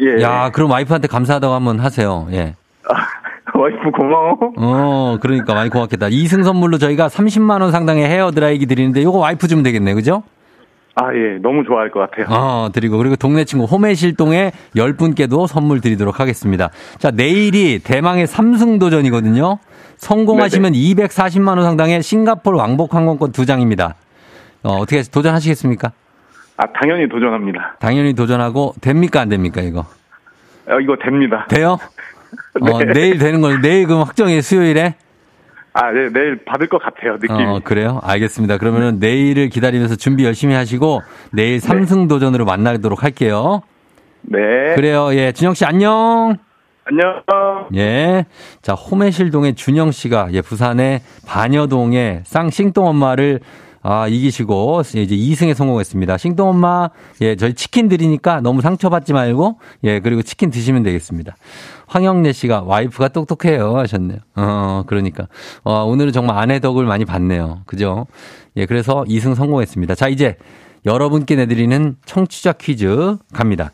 예. 야, 그럼 와이프한테 감사하다고 한번 하세요. 예. 아, 와이프 고마워. 어, 그러니까 많이 고맙겠다. 이승 선물로 저희가 30만 원 상당의 헤어 드라이기 드리는데 요거 와이프 주면 되겠네. 그죠? 아, 예. 너무 좋아할 것 같아요. 어, 드리고 그리고 동네 친구 호매실동에 10분께도 선물 드리도록 하겠습니다. 자, 내일이 대망의 3승 도전이거든요. 성공하시면 네네. 240만 원 상당의 싱가폴 왕복 항공권 두 장입니다. 어, 어떻게 도전하시겠습니까? 아, 당연히 도전합니다. 당연히 도전하고 됩니까 안 됩니까 이거? 어, 이거 됩니다. 돼요? 네. 어, 내일 되는 걸 내일 그럼 확정해 수요일에? 아, 네, 내일 받을 것 같아요, 느낌이. 어, 그래요? 알겠습니다. 그러면은 네. 내일을 기다리면서 준비 열심히 하시고 내일 네. 삼승 도전으로 만나도록 할게요. 네. 그래요. 예, 준영 씨 안녕. 안녕. 예. 자, 호매실동의 준영 씨가 예, 부산의 반여동의 쌍싱똥 엄마를 아, 이기시고 이제 2승에 성공했습니다. 싱똥 엄마, 예, 저희 치킨 드리니까 너무 상처받지 말고 예, 그리고 치킨 드시면 되겠습니다. 황영래 씨가 와이프가 똑똑해요 하셨네요. 어, 그러니까 어, 오늘은 정말 아내 덕을 많이 봤네요. 그죠? 예, 그래서 2승 성공했습니다. 자, 이제 여러분께 내드리는 청취자 퀴즈 갑니다.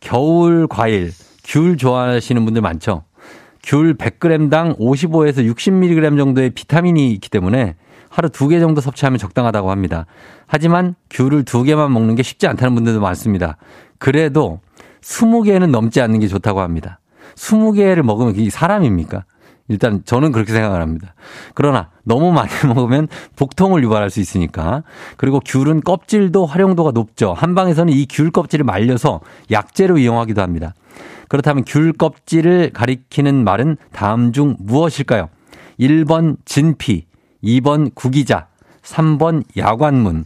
겨울 과일, 귤 좋아하시는 분들 많죠? 귤 100g당 55에서 60mg 정도의 비타민이 있기 때문에 하루 두 개 정도 섭취하면 적당하다고 합니다. 하지만 귤을 두 개만 먹는 게 쉽지 않다는 분들도 많습니다. 그래도 20개는 넘지 않는 게 좋다고 합니다. 20개를 먹으면 이게 사람입니까? 일단 저는 그렇게 생각을 합니다. 그러나 너무 많이 먹으면 복통을 유발할 수 있으니까. 그리고 귤은 껍질도 활용도가 높죠. 한방에서는 이 귤 껍질을 말려서 약재로 이용하기도 합니다. 그렇다면 귤 껍질을 가리키는 말은 다음 중 무엇일까요? 1번 진피, 2번 구기자, 3번 야관문.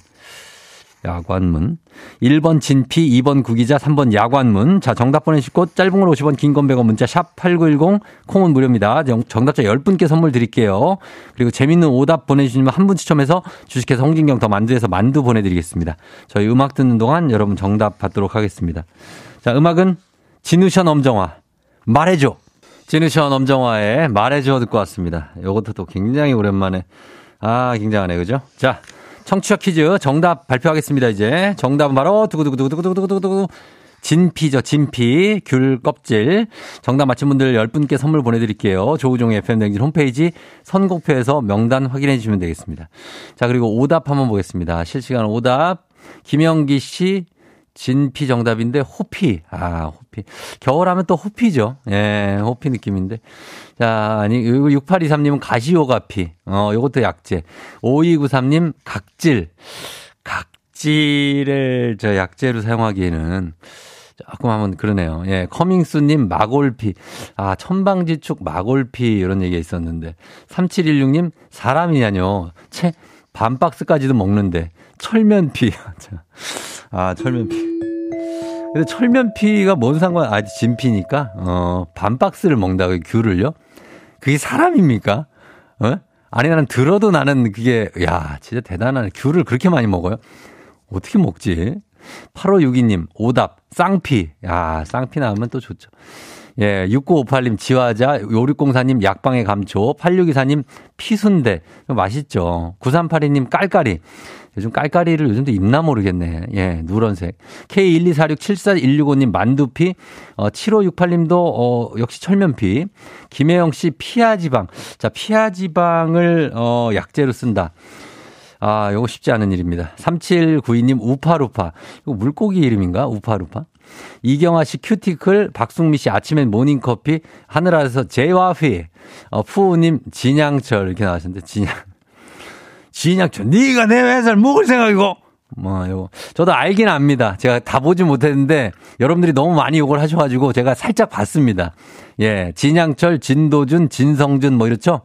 야관문. 1번 진피, 2번 구기자, 3번 야관문. 자, 정답 보내시고 짧은 걸 50원, 긴 건 100원 문자 샵 8910 콩은 무료입니다. 정답자 10분께 선물 드릴게요. 그리고 재밌는 오답 보내주시면 한 분 추첨해서 주식회사 홍진경 더 만두에서 만두 보내드리겠습니다. 저희 음악 듣는 동안 여러분 정답 받도록 하겠습니다. 자, 음악은 진우션 엄정화. 말해줘. 진우션 엄정화의 말해줘 듣고 왔습니다. 이것도 또 굉장히 오랜만에 아 굉장하네 그죠? 자 청취자 퀴즈 정답 발표하겠습니다 이제. 정답은 바로 두구두구두구두구두구두구 진피죠 진피. 귤 껍질. 정답 맞힌 분들 10분께 선물 보내드릴게요. 조우종의 FM댕진 홈페이지 선곡표에서 명단 확인해 주시면 되겠습니다. 자 그리고 오답 한번 보겠습니다. 실시간 오답. 김영기 씨 진피 정답인데 호피. 아, 호피. 겨울 하면 또 호피죠. 예, 호피 느낌인데. 자, 아니, 6823 님은 가시오가피. 어, 요것도 약재. 5293 님 각질. 각질을 저 약재로 사용하기에는 조금 하면 그러네요. 예, 커밍스님 마골피. 아, 천방지축 마골피 이런 얘기가 있었는데. 3716님 사람이냐뇨. 채 반 박스까지도 먹는데 철면피. 아, 철면피. 근데 철면피가 뭔 상관, 아, 진피니까, 어, 반 박스를 먹는다 고, 귤을요? 그게 사람입니까? 어? 아니, 나는 들어도 나는 그게, 야, 진짜 대단한, 귤을 그렇게 많이 먹어요? 어떻게 먹지? 8562님, 오답, 쌍피. 야, 쌍피 나오면 또 좋죠. 예, 6958님 지화자, 5604님 약방의 감초, 8624님 피순대. 맛있죠. 9382님 깔깔이. 요즘 깔깔이를 요즘도 입나 모르겠네. 예, 누런색. K124674165님 만두피, 어, 7568님도, 어, 역시 철면피. 김혜영 씨 피하지방. 자, 피하지방을, 어, 약재로 쓴다. 아, 요거 쉽지 않은 일입니다. 3792님 우파루파. 이거 물고기 이름인가? 우파루파. 이경아 씨 큐티클, 박승미 씨 아침엔 모닝커피, 하늘 아래서 제와휘, 어, 푸우님 진양철 이렇게 나왔는데 진양. 진양철, 네가 내 회사를 먹을 생각이고! 뭐, 요 저도 알긴 압니다. 제가 다 보지 못했는데, 여러분들이 너무 많이 욕을 하셔가지고, 제가 살짝 봤습니다. 예, 진양철, 진도준, 진성준, 뭐 이렇죠?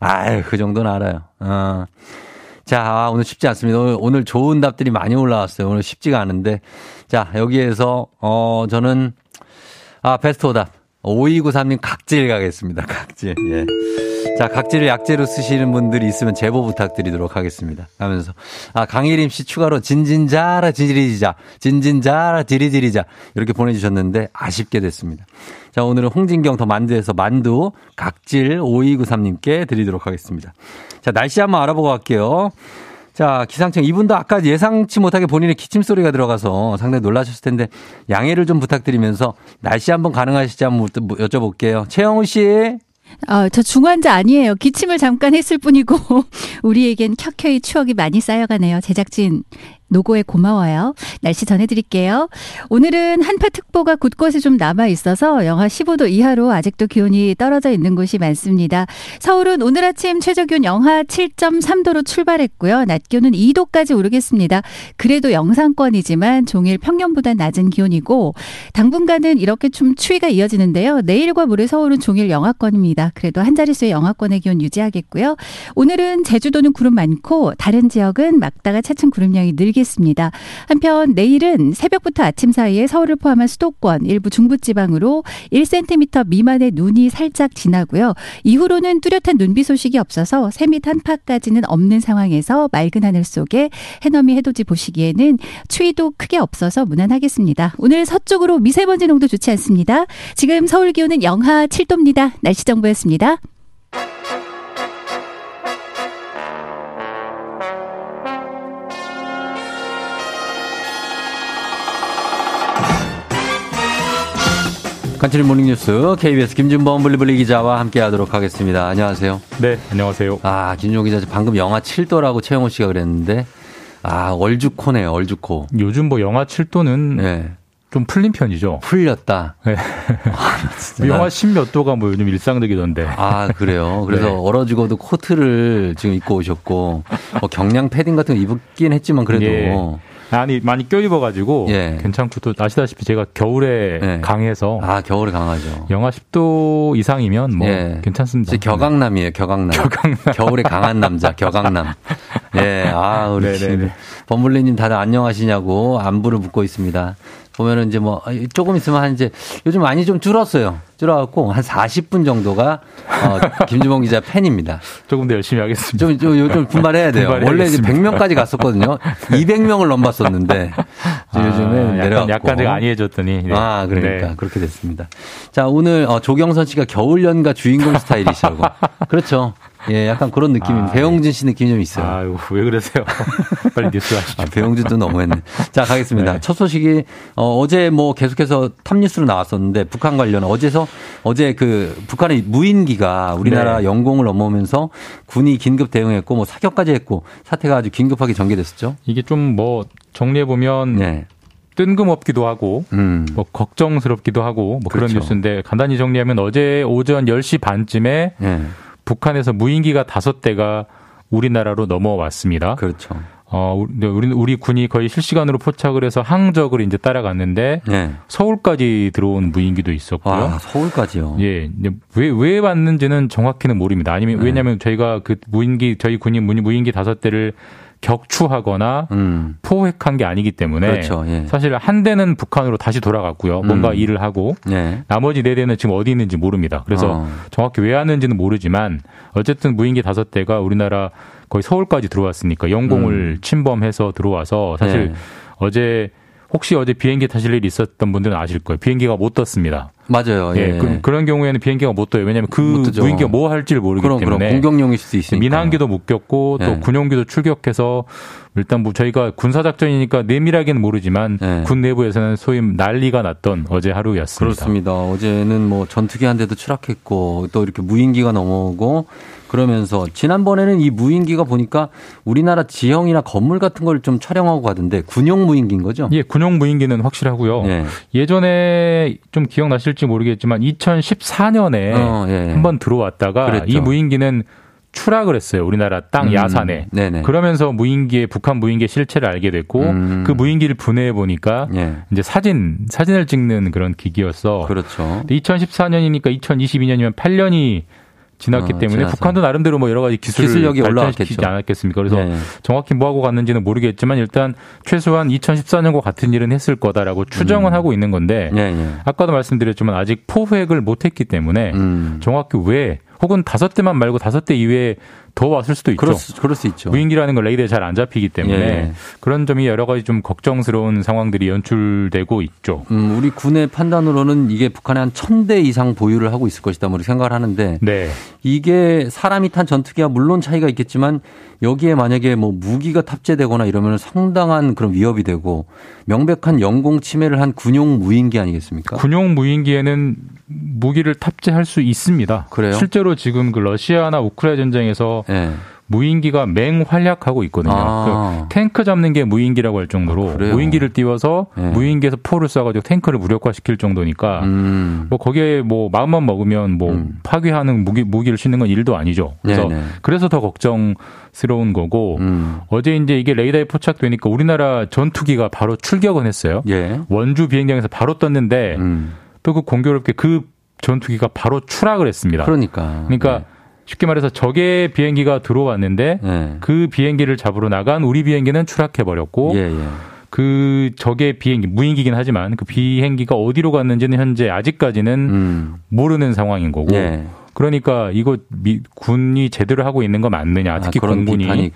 아유, 그 정도는 알아요. 어. 자, 아, 오늘 쉽지 않습니다. 오늘, 오늘 좋은 답들이 많이 올라왔어요. 오늘 쉽지가 않은데. 자, 여기에서, 어, 저는, 아, 베스트 오답. 5293님 각질 가겠습니다. 각질. 예. 자, 각질을 약재로 쓰시는 분들이 있으면 제보 부탁드리도록 하겠습니다. 하면서. 아, 강일임 씨 추가로 진진자라 지리지자, 진진자라 지리지리자. 이렇게 보내 주셨는데 아쉽게 됐습니다. 자, 오늘은 홍진경 더 만두에서 만두 각질 5293님께 드리도록 하겠습니다. 자, 날씨 한번 알아보고 갈게요. 자, 기상청 이분도 아까 예상치 못하게 본인의 기침 소리가 들어가서 상당히 놀라셨을 텐데 양해를 좀 부탁드리면서 날씨 한번 가능하실지 한번 여쭤볼게요. 최영우 씨. 어, 저 중환자 아니에요. 기침을 잠깐 했을 뿐이고 우리에겐 켜켜이 추억이 많이 쌓여가네요. 제작진 노고에 고마워요. 날씨 전해드릴게요. 오늘은 한파특보가 곳곳에 좀 남아 있어서 영하 15도 이하로 아직도 기온이 떨어져 있는 곳이 많습니다. 서울은 오늘 아침 최저기온 영하 7.3도로 출발했고요. 낮 기온은 2도까지 오르겠습니다. 그래도 영상권이지만 종일 평년보다 낮은 기온이고 당분간은 이렇게 좀 추위가 이어지는데요. 내일과 모레 서울은 종일 영하권입니다. 그래도 한 자릿수의 영하권의 기온 유지하겠고요. 오늘은 제주도는 구름 많고 다른 지역은 막다가 차츰 구름량이 늘기 하겠습니다. 한편 내일은 새벽부터 아침 사이에 서울을 포함한 수도권 일부 중부지방으로 1cm 미만의 눈이 살짝 지나고요. 이후로는 뚜렷한 눈비 소식이 없어서 세미 한파까지는 없는 상황에서 맑은 하늘 속에 해넘이 해돋이 보시기에는 추위도 크게 없어서 무난하겠습니다. 오늘 서쪽으로 미세먼지 농도 좋지 않습니다. 지금 서울 기온은 영하 7도입니다. 날씨 정보였습니다. 간추린 모닝뉴스 KBS 김준범 블리블리 기자와 함께하도록 하겠습니다. 안녕하세요. 네, 안녕하세요. 아 김준호 기자 방금 영하 7도라고 최영호 씨가 그랬는데 아 얼죽코네요, 얼죽코. 요즘 뭐 영하 7도는 네. 좀 풀린 편이죠. 풀렸다. 네. 아, 영하 10몇 도가 뭐 요즘 일상적이던데. 아, 그래요? 그래서 네. 얼어 죽어도 코트를 지금 입고 오셨고, 뭐 경량 패딩 같은 거 입긴 했지만 그래도. 예. 아니 많이 껴입어가지고 예. 괜찮고 또 아시다시피 제가 겨울에 예. 강해서 아 겨울에 강하죠. 영하 10도 이상이면 뭐 예. 괜찮습니다. 격강남이에요, 격강남. 격강남. 겨울에 강한 남자, 격강남. 예, 아 우리 범블리님 다들 안녕하시냐고 안부를 묻고 있습니다. 보면은 이제 뭐 조금 있으면 한 이제 요즘 많이 좀 줄었어요. 줄어갖고 한 40분 정도가 어, 김주봉 기자 팬입니다. 조금 더 열심히 하겠습니다. 좀, 좀, 좀 분발해야 돼요. 원래 이제 100명까지 갔었거든요. 200명을 넘봤었는데 아, 요즘에 내려갔고. 약간 제가 안이해줬더니. 네. 아 그러니까 네. 그렇게 됐습니다. 자 오늘 어, 조경선 씨가 겨울 연가 주인공 스타일이시라고. 그렇죠. 예, 약간 그런 느낌입니다. 아, 배용진 씨 느낌이 좀 있어요. 아유, 왜 그러세요? 빨리 뉴스 하시죠. 아, 배용진도 너무했네. 자, 가겠습니다. 네. 첫 소식이 어, 어제 뭐 계속해서 탑뉴스로 나왔었는데 북한 관련 어제서 어제 그 북한의 무인기가 우리나라 네. 영공을 넘어오면서 군이 긴급 대응했고 뭐 사격까지 했고 사태가 아주 긴급하게 전개됐었죠. 이게 좀 뭐 정리해 보면 네. 뜬금없기도 하고 음. 뭐 걱정스럽기도 하고 뭐 그렇죠. 그런 뉴스인데 간단히 정리하면 어제 오전 10시 반쯤에 네. 북한에서 무인기가 다섯 대가 우리나라로 넘어왔습니다. 그렇죠. 어, 우리, 우리 군이 거의 실시간으로 포착을 해서 항적을 이제 따라갔는데 네. 서울까지 들어온 무인기도 있었고요. 아, 서울까지요? 예. 왜, 왜 왔는지는 정확히는 모릅니다. 아니면, 네. 왜냐면 저희가 그 무인기, 저희 군이 무인기 다섯 대를 격추하거나 음. 포획한 게 아니기 때문에 그렇죠. 예. 사실 한 대는 북한으로 다시 돌아갔고요. 뭔가 음. 일을 하고 예. 나머지 네 대는 지금 어디 있는지 모릅니다. 그래서 어. 정확히 왜 왔는지는 모르지만 어쨌든 무인기 다섯 대가 우리나라 거의 서울까지 들어왔으니까 영공을 음. 침범해서 들어와서 사실 예. 어제 혹시 어제 비행기 타실 일이 있었던 분들은 아실 거예요. 비행기가 못 떴습니다. 맞아요. 예. 예. 그, 런 경우에는 비행기가 못 떠요. 왜냐하면 그 무인기가 뭐 할지를 모르기 그럼, 때문에 그럼 공격용일 수도 있으니까. 민항기도 묶였고 또 예. 군용기도 출격해서 일단 뭐 저희가 군사 작전이니까 내밀하게는 모르지만 예. 군 내부에서는 소위 난리가 났던 어제 하루였습니다. 그렇습니다. 어제는 뭐 전투기 한 대도 추락했고 또 이렇게 무인기가 넘어오고 그러면서 지난번에는 이 무인기가 보니까 우리나라 지형이나 건물 같은 걸 좀 촬영하고 가던데 군용 무인기인 거죠? 예, 군용 무인기는 확실하고요. 예. 예전에 좀 기억나실지 모르겠지만 2014년에 어, 예. 한번 들어왔다가 그랬죠. 이 무인기는 추락을 했어요. 우리나라 땅 음, 야산에. 네네. 그러면서 무인기의 북한 무인기의 실체를 알게 됐고 음. 그 무인기를 분해해 보니까 예. 이제 사진 사진을 찍는 그런 기기였어. 그렇죠. 2014년이니까 2022년이면 8년이 지났기 어, 때문에 지나서. 북한도 나름대로 뭐 여러 가지 기술 기술력이 올라왔겠지 않았겠습니까? 그래서 네. 정확히 뭐 하고 갔는지는 모르겠지만 일단 최소한 2014년과 같은 일은 했을 거다라고 추정은 음. 하고 있는 건데 네, 네. 아까도 말씀드렸지만 아직 포획을 못했기 때문에 음. 정확히 왜 혹은 다섯 대만 말고 다섯 대 이외에 더 왔을 수도 있죠. 그럴 수, 그럴 수 있죠. 무인기라는 걸 레이더에 잘 안 잡히기 때문에 예. 그런 점이 여러 가지 좀 걱정스러운 상황들이 연출되고 있죠. 음, 우리 군의 판단으로는 이게 북한에 한 천 대 이상 보유를 하고 있을 것이다. 우리 생각을 하는데 네. 이게 사람이 탄 전투기와 물론 차이가 있겠지만 여기에 만약에 뭐 무기가 탑재되거나 이러면 상당한 그런 위협이 되고 명백한 영공 침해를 한 군용 무인기 아니겠습니까? 군용 무인기에는 무기를 탑재할 수 있습니다. 그래요? 실제로 지금 그 러시아나 우크라이나 전쟁에서 네. 무인기가 맹활약하고 있거든요. 아. 그 탱크 잡는 게 무인기라고 할 정도로 아, 무인기를 띄워서 네. 무인기에서 포를 쏴가지고 탱크를 무력화시킬 정도니까 음. 뭐 거기에 뭐 마음만 먹으면 뭐 음. 파괴하는 무기 무기를 싣는 건 일도 아니죠. 그래서 네네. 그래서 더 걱정스러운 거고 음. 어제 이제 이게 레이더에 포착되니까 우리나라 전투기가 바로 출격은 했어요. 예. 원주 비행장에서 바로 떴는데 음. 또그 공교롭게 그 전투기가 바로 추락을 했습니다. 그러니까. 그러니까 네. 쉽게 말해서 적의 비행기가 들어왔는데 네. 그 비행기를 잡으러 나간 우리 비행기는 추락해 버렸고 예, 예. 그 적의 비행기 무인기긴 하지만 그 비행기가 어디로 갔는지는 현재 아직까지는 음. 모르는 상황인 거고 예. 그러니까 이거 미, 군이 제대로 하고 있는 거 맞느냐, 아, 특히 아, 공군이 네.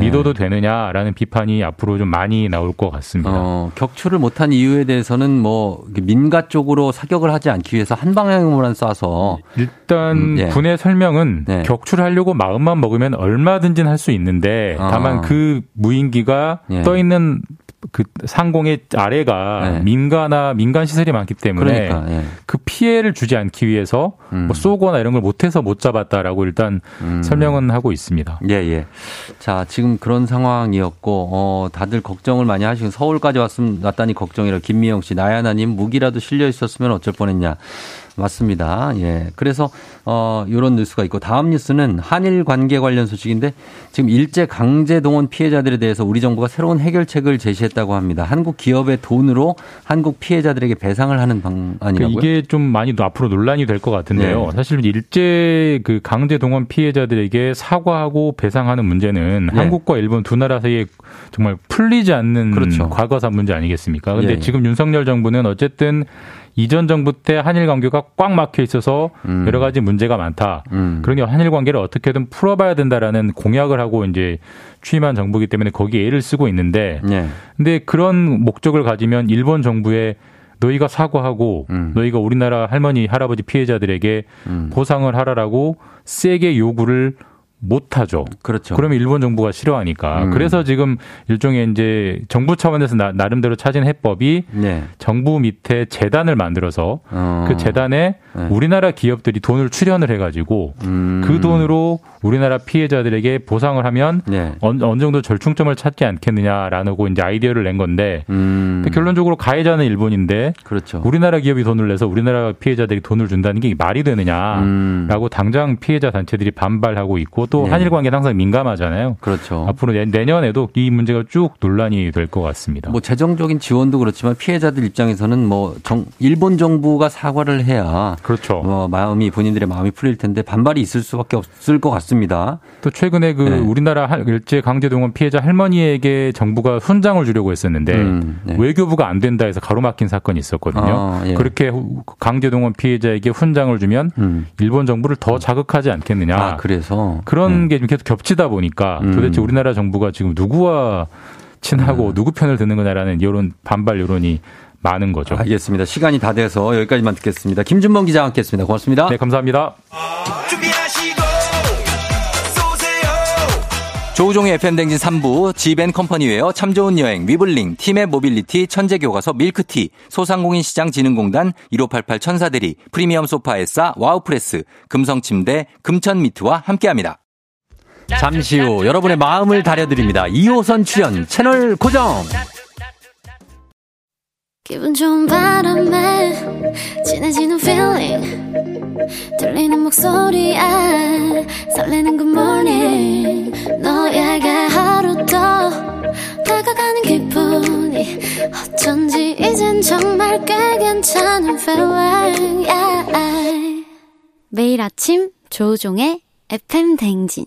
믿어도 되느냐라는 비판이 앞으로 좀 많이 나올 것 같습니다. 어, 격추를 못한 이유에 대해서는 뭐 민가 쪽으로 사격을 하지 않기 위해서 한 방향으로만 쏴서 일단 음, 예. 군의 설명은 네. 격추를 하려고 마음만 먹으면 얼마든지 할 수 있는데 다만 어. 그 무인기가 예. 떠 있는 그 상공의 아래가 네. 민가나 민간 시설이 많기 때문에 그러니까, 예. 그 피해를 주지 않기 위해서 음. 뭐 쏘거나 이런 걸 못해서 못 잡았다라고 일단 음. 설명은 하고 있습니다. 예, 예. 자, 지금 그런 상황이었고, 어, 다들 걱정을 많이 하시고 서울까지 왔으면 왔다니 걱정이라 김미영 씨, 나야나님 무기라도 실려 있었으면 어쩔 뻔했냐. 맞습니다. 예. 그래서 어 요런 뉴스가 있고 다음 뉴스는 한일 관계 관련 소식인데 지금 일제 강제 동원 피해자들에 대해서 우리 정부가 새로운 해결책을 제시했다고 합니다. 한국 기업의 돈으로 한국 피해자들에게 배상을 하는 방안이라고요? 이게 좀 많이 앞으로 논란이 될 것 같은데요. 네. 사실 일제 그 강제 동원 피해자들에게 사과하고 배상하는 문제는 네. 한국과 일본 두 나라 사이에 정말 풀리지 않는 그렇죠. 과거사 문제 아니겠습니까? 근데 예. 지금 윤석열 정부는 어쨌든 이전 정부 때 한일 관계가 꽉 막혀 있어서 음. 여러 가지 문제가 많다. 음. 그러니 한일 관계를 어떻게든 풀어봐야 된다라는 공약을 하고 이제 취임한 정부이기 때문에 거기에 애를 쓰고 있는데, 네. 근데 그런 목적을 가지면 일본 정부에 너희가 사과하고 음. 너희가 우리나라 할머니 할아버지 피해자들에게 음. 보상을 하라라고 세게 요구를 못하죠. 그렇죠. 그러면 일본 정부가 싫어하니까. 음. 그래서 지금 일종의 이제 정부 차원에서 나, 름대로 찾은 해법이 네. 정부 밑에 재단을 만들어서 어. 그 재단에 네. 우리나라 기업들이 돈을 출연을 해가지고 음. 그 돈으로 우리나라 피해자들에게 보상을 하면 네. 어느, 어느 정도 절충점을 찾지 않겠느냐라는 고 이제 아이디어를 낸 건데 음. 결론적으로 가해자는 일본인데 그렇죠. 우리나라 기업이 돈을 내서 우리나라 피해자들이 돈을 준다는 게 말이 되느냐라고 음. 당장 피해자 단체들이 반발하고 있고 또 네. 한일 관계는 항상 민감하잖아요. 그렇죠. 앞으로 내년에도 이 문제가 쭉 논란이 될 것 같습니다. 뭐 재정적인 지원도 그렇지만 피해자들 입장에서는 뭐 정, 일본 정부가 사과를 해야 그렇죠. 뭐 마음이 본인들의 마음이 풀릴 텐데 반발이 있을 수밖에 없을 것 같습니다. 또 최근에 그 네. 우리나라 일제 강제동원 피해자 할머니에게 정부가 훈장을 주려고 했었는데 음, 네. 외교부가 안 된다 해서 가로막힌 사건이 있었거든요. 아, 예. 그렇게 강제동원 피해자에게 훈장을 주면 음. 일본 정부를 더 자극하지 않겠느냐. 아, 그래서 그런 음. 게좀 계속 겹치다 보니까 음. 도대체 우리나라 정부가 지금 누구와 친하고 음. 누구 편을 드는 거냐라는 이런 반발 여론이 많은 거죠. 알겠습니다. 시간이 다 돼서 여기까지만 듣겠습니다. 김준범 기자와 함께했습니다. 고맙습니다. 네, 감사합니다. 조우종의 FM대행진 3부, 지벤컴퍼니웨어, 참 좋은 여행, 위블링, 티맵 모빌리티, 천재교과서, 밀크티, 소상공인시장진흥공단, 1588 천사대리, 프리미엄 소파 에싸, 와우프레스, 금성침대, 금천미트와 함께합니다. 잠시 후 여러분의 마음을 다려드립니다. 2호선 출연 채널 고정! 기분 좋은 바람에 진해지는 feeling 들리는 목소리에 설레는 good morning 너에게 하루 더 다가가는 기분이 어쩐지 이젠 정말 꽤 괜찮은 feeling yeah. 매일 아침 조종의 FM 댕진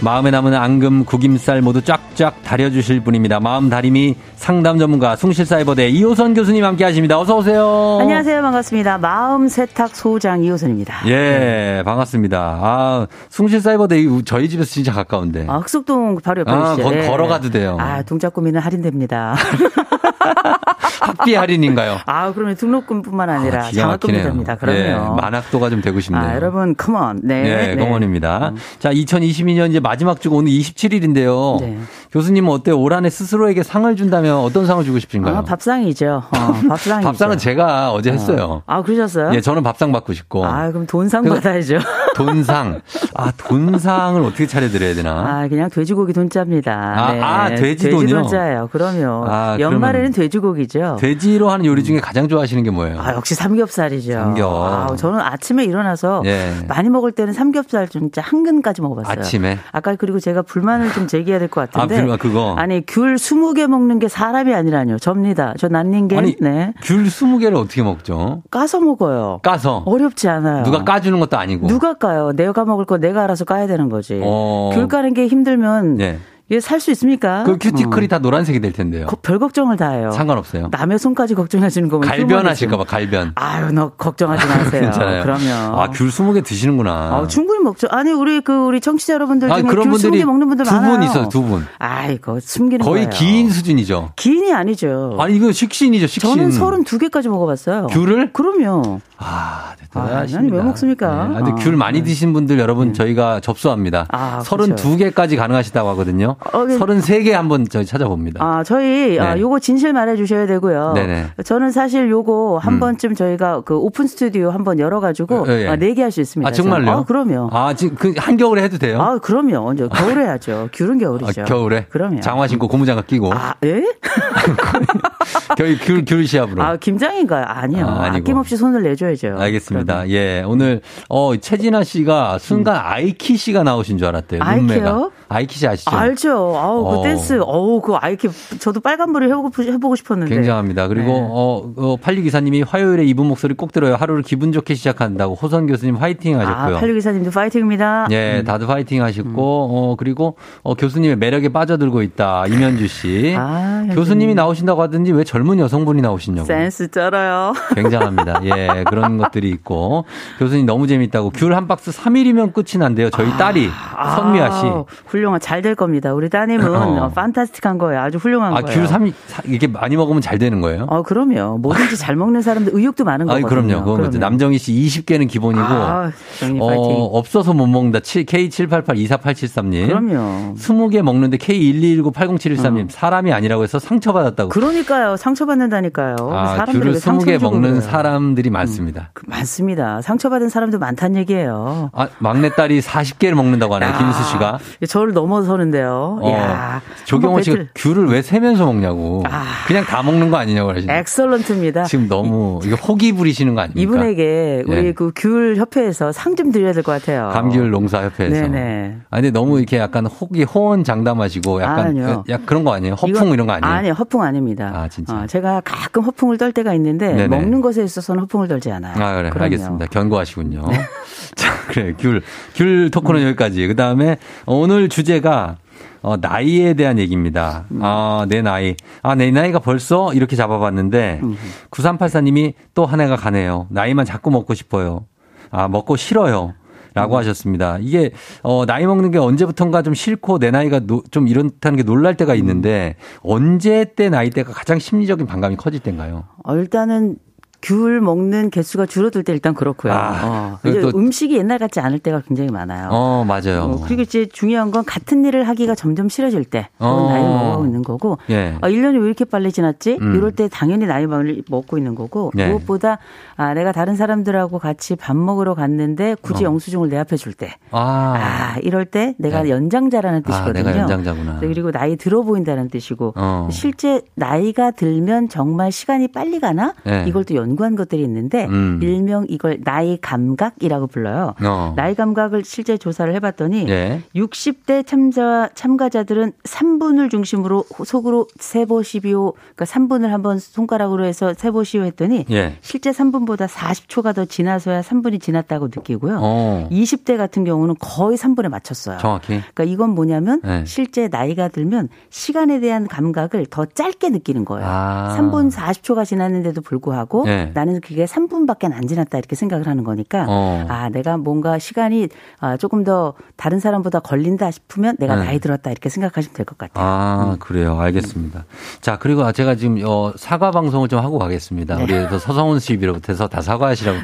마음에 남은 앙금, 구김살 모두 쫙쫙 다려주실 분입니다. 마음 다림이 상담 전문가 숭실사이버대 이호선 교수님 함께 하십니다. 어서 오세요. 안녕하세요. 반갑습니다. 마음 세탁 소장 이호선입니다. 예, 반갑습니다. 아, 숭실사이버대 저희 집에서 진짜 가까운데. 아, 흑석동 바로 옆에 아, 거, 걸어가도 돼요. 아, 동작구미는 할인됩니다. 학비 할인인가요? 아, 그러면 등록금뿐만 아니라 아, 장학금도 됩니다. 그럼요. 예, 만학도가 좀 되고 싶네요. 아, 여러분, 컴온. 네. 네, 공원입니다. 네. 자, 2022년 이제 마지막 주가 오늘 27일인데요. 네. 교수님은 어때요? 올 한해 스스로에게 상을 준다면 어떤 상을 주고 싶은가요? 아, 밥상이죠. 어, 밥상 밥상은 제가 어제 어. 했어요. 아, 그러셨어요? 예, 저는 밥상 받고 싶고. 아, 그럼 돈상 받아야죠. 돈상. 아, 돈상을 어떻게 차려드려야 되나? 아, 그냥 돼지고기 돈짜입니다. 아, 네. 아 돼지돈이요? 돼지 돈짜예요. 그럼요. 아, 연말에는 돼지고기죠. 돼지로 하는 요리 중에 가장 좋아하시는 게 뭐예요? 아, 역시 삼겹살이죠. 삼겹. 아, 저는 아침에 일어나서 예. 많이 먹을 때는 삼겹살 진짜 한 근까지 먹어봤어요. 아침에? 아까 그리고 제가 불만을 좀 제기해야 될 것 같은데. 아, 불만 그거? 아니, 귤 20개 먹는 게 사람이 아니라뇨. 접니다. 저 난닝게. 아니, 네. 귤 20개를 어떻게 먹죠? 까서 먹어요. 까서? 어렵지 않아요. 누가 까주는 것도 아니고. 누가 까요? 내가 먹을 거 내가 알아서 까야 되는 거지. 어. 귤 까는 게 힘들면 네. 이게 살 수 있습니까? 그 큐티클이 어. 다 노란색이 될 텐데요. 거, 별 걱정을 다 해요. 상관없어요. 남의 손까지 걱정하시는 거면 갈변하실까봐 갈변. 아유, 너 걱정하지 마세요. 괜찮아요. 그러면 아, 귤 20개 드시는구나. 아, 충분히 먹죠. 아니, 우리 그 우리 청취자 여러분들 중에 그런 귤 분들이 20개 먹는 분들 두 많아요. 분 있어요, 두 분. 아, 이거 숨기는 거의 거예요. 기인 수준이죠. 기인이 아니죠. 아니, 이거 식신이죠, 식신. 저는 32개까지 먹어봤어요. 귤을? 그럼요. 아, 대단하십니다. 아니, 왜 먹습니까? 네. 아, 근데 귤 많이 네. 드신 분들 여러분 네. 저희가 접수합니다. 아, 32개까지 가능하시다고 하거든요. 어, 33개 한번 저희 찾아봅니다. 아, 저희 아, 네. 아, 요거 진실 말해 주셔야 되고요. 네네. 저는 사실 요거 한 음. 번쯤 저희가 그 오픈 스튜디오 한 번 열어 가지고 네, 아, 내게 할수 있습니다. 아, 정말요? 아, 그럼요. 아, 지금 그 한겨울에 해도 돼요? 아, 그럼요. 언제 겨울에 하죠. 귤은 겨울이죠. 아, 겨울에? 그럼요. 장화 신고 고무장갑 끼고. 아, 예? 저희 귤, 귤 시합으로. 아, 김장인가요? 아니요. 아, 아낌없이 손을 내줘야죠. 알겠습니다. 그러면. 예. 오늘, 어, 최진아 씨가 순간 음. 아이키 씨가 나오신 줄 알았대요. 아이키요? 아이키 씨 아시죠? 알죠. 아우, 그 어. 댄스. 어우, 그 아이키. 저도 빨간불을 해보고, 해보고 싶었는데. 굉장합니다. 그리고, 네. 어, 어, 팔류 기사님이 화요일에 이분 목소리 꼭 들어요. 하루를 기분 좋게 시작한다고. 호선 교수님 화이팅 하셨고요. 아, 팔류 기사님도 화이팅입니다. 예, 음. 다들 화이팅 하셨고, 음. 어, 그리고, 어, 교수님의 매력에 빠져들고 있다. 이면주 씨. 아, 교수님이 나오신다고 하든지 왜 젊은 여성분이 나오시냐고. 센스 쩔어요. 굉장합니다. 예, 그런 것들이 있고. 교수님 너무 재밌다고. 귤 한 박스 3일이면 끝이 난대요. 저희 딸이. 아, 선미아 씨. 훌륭한. 잘 될 겁니다. 우리 따님은 어. 어, 판타스틱한 거예요. 아주 훌륭한 아, 거예요. 귤 3, 이렇게 많이 먹으면 잘 되는 거예요? 어, 그럼요. 뭐든지 잘 먹는 사람들 의욕도 많은 거거든요. 아, 그럼요. 그건 그럼요. 남정희 씨 20개는 기본이고. 아, 어, 없어서 못 먹는다. K78824873님. 그럼요. 20개 먹는데 K12119807113님. 어. 사람이 아니라고 해서 상처받았다고. 그러니까요. 상처받는다니까요. 아, 귤을 20개 먹는 사람들이 많습니다. 음, 많습니다. 상처받은 사람도 많다는 얘기예요. 아, 막내딸이 40개를 먹는다고 하네요. 야, 김수 씨가. 저를 넘어서는데요. 어, 야, 조경호 씨가 귤을 왜 세면서 먹냐고. 아, 그냥 다 먹는 거 아니냐고 그러시네. 엑설런트입니다. 지금 너무 이거 호기 부리시는 거 아닙니까? 이분에게 우리 네. 그귤 협회에서 상 좀 드려야 될 것 같아요. 감귤 농사 협회에서. 네네. 아 근데 너무 이렇게 약간 호기 호언 장담하시고 약간 아, 그, 약 그런 거 아니에요? 허풍 이런 거 아니에요? 아니, 허풍 아닙니다. 아, 진짜. 어, 제가 가끔 허풍을 떨 때가 있는데 네네. 먹는 것에 있어서는 허풍을 떨지 않아요. 아, 그래. 그럼요. 알겠습니다. 견고하시군요. 네. 자, 그래. 귤. 귤 토크는 음. 여기까지. 그 다음에 오늘 주제가 어, 나이에 대한 얘기입니다. 음. 아, 내 나이. 아, 내 나이가 벌써 이렇게 잡아봤는데, 음. 9384님이 또 한 해가 가네요. 나이만 자꾸 먹고 싶어요. 아, 먹고 싫어요. 라고 음. 하셨습니다. 이게, 어, 나이 먹는 게 언제부턴가 좀 싫고 내 나이가 노, 좀 이렇다는 게 놀랄 때가 있는데, 언제 때 나이 때가 가장 심리적인 반감이 커질 때인가요? 어, 일단은 귤 먹는 개수가 줄어들 때 일단 그렇고요. 아, 어. 이제 음식이 옛날 같지 않을 때가 굉장히 많아요. 어, 맞아요. 어, 그리고 이제 중요한 건 같은 일을 하기가 점점 싫어질 때 어. 나이 먹고 있는 거고 예. 아, 1년이 왜 이렇게 빨리 지났지? 음. 이럴 때 당연히 나이 먹고 있는 거고 예. 무엇보다 아, 내가 다른 사람들하고 같이 밥 먹으러 갔는데 굳이 어. 영수증을 내 앞에 줄 때. 아. 아 이럴 때 내가 네. 연장자라는 아, 뜻이거든요. 내가 연장자구나. 그리고 나이 들어 보인다는 뜻이고 어. 실제 나이가 들면 정말 시간이 빨리 가나? 네. 이걸 또 연 구한 것들이 있는데 음. 일명 이걸 나이 감각이라고 불러요. 어. 나이 감각을 실제 조사를 해봤더니 네. 60대 참자 참가자들은 3분을 중심으로 속으로 세보시비오 그러니까 3분을 한번 손가락으로 해서 세보시오 했더니 네. 실제 3분보다 40초가 더 지나서야 3분이 지났다고 느끼고요. 어. 20대 같은 경우는 거의 3분에 맞췄어요. 정확히. 그러니까 이건 뭐냐면 네. 실제 나이가 들면 시간에 대한 감각을 더 짧게 느끼는 거예요. 아. 3분 40초가 지났는데도 불구하고 네. 나는 그게 3분밖에 안 지났다 이렇게 생각을 하는 거니까 어. 아 내가 뭔가 시간이 아, 조금 더 다른 사람보다 걸린다 싶으면 내가 네. 나이 들었다 이렇게 생각하시면 될 것 같아요. 아 음. 그래요, 알겠습니다. 자 그리고 제가 지금 어, 사과 방송을 좀 하고 가겠습니다. 네. 우리 서성훈 씨 비롯해서 다 사과하시라고.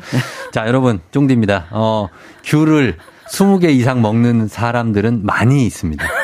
자 여러분 쫑디입니다. 어 귤을 20개 이상 먹는 사람들은 많이 있습니다.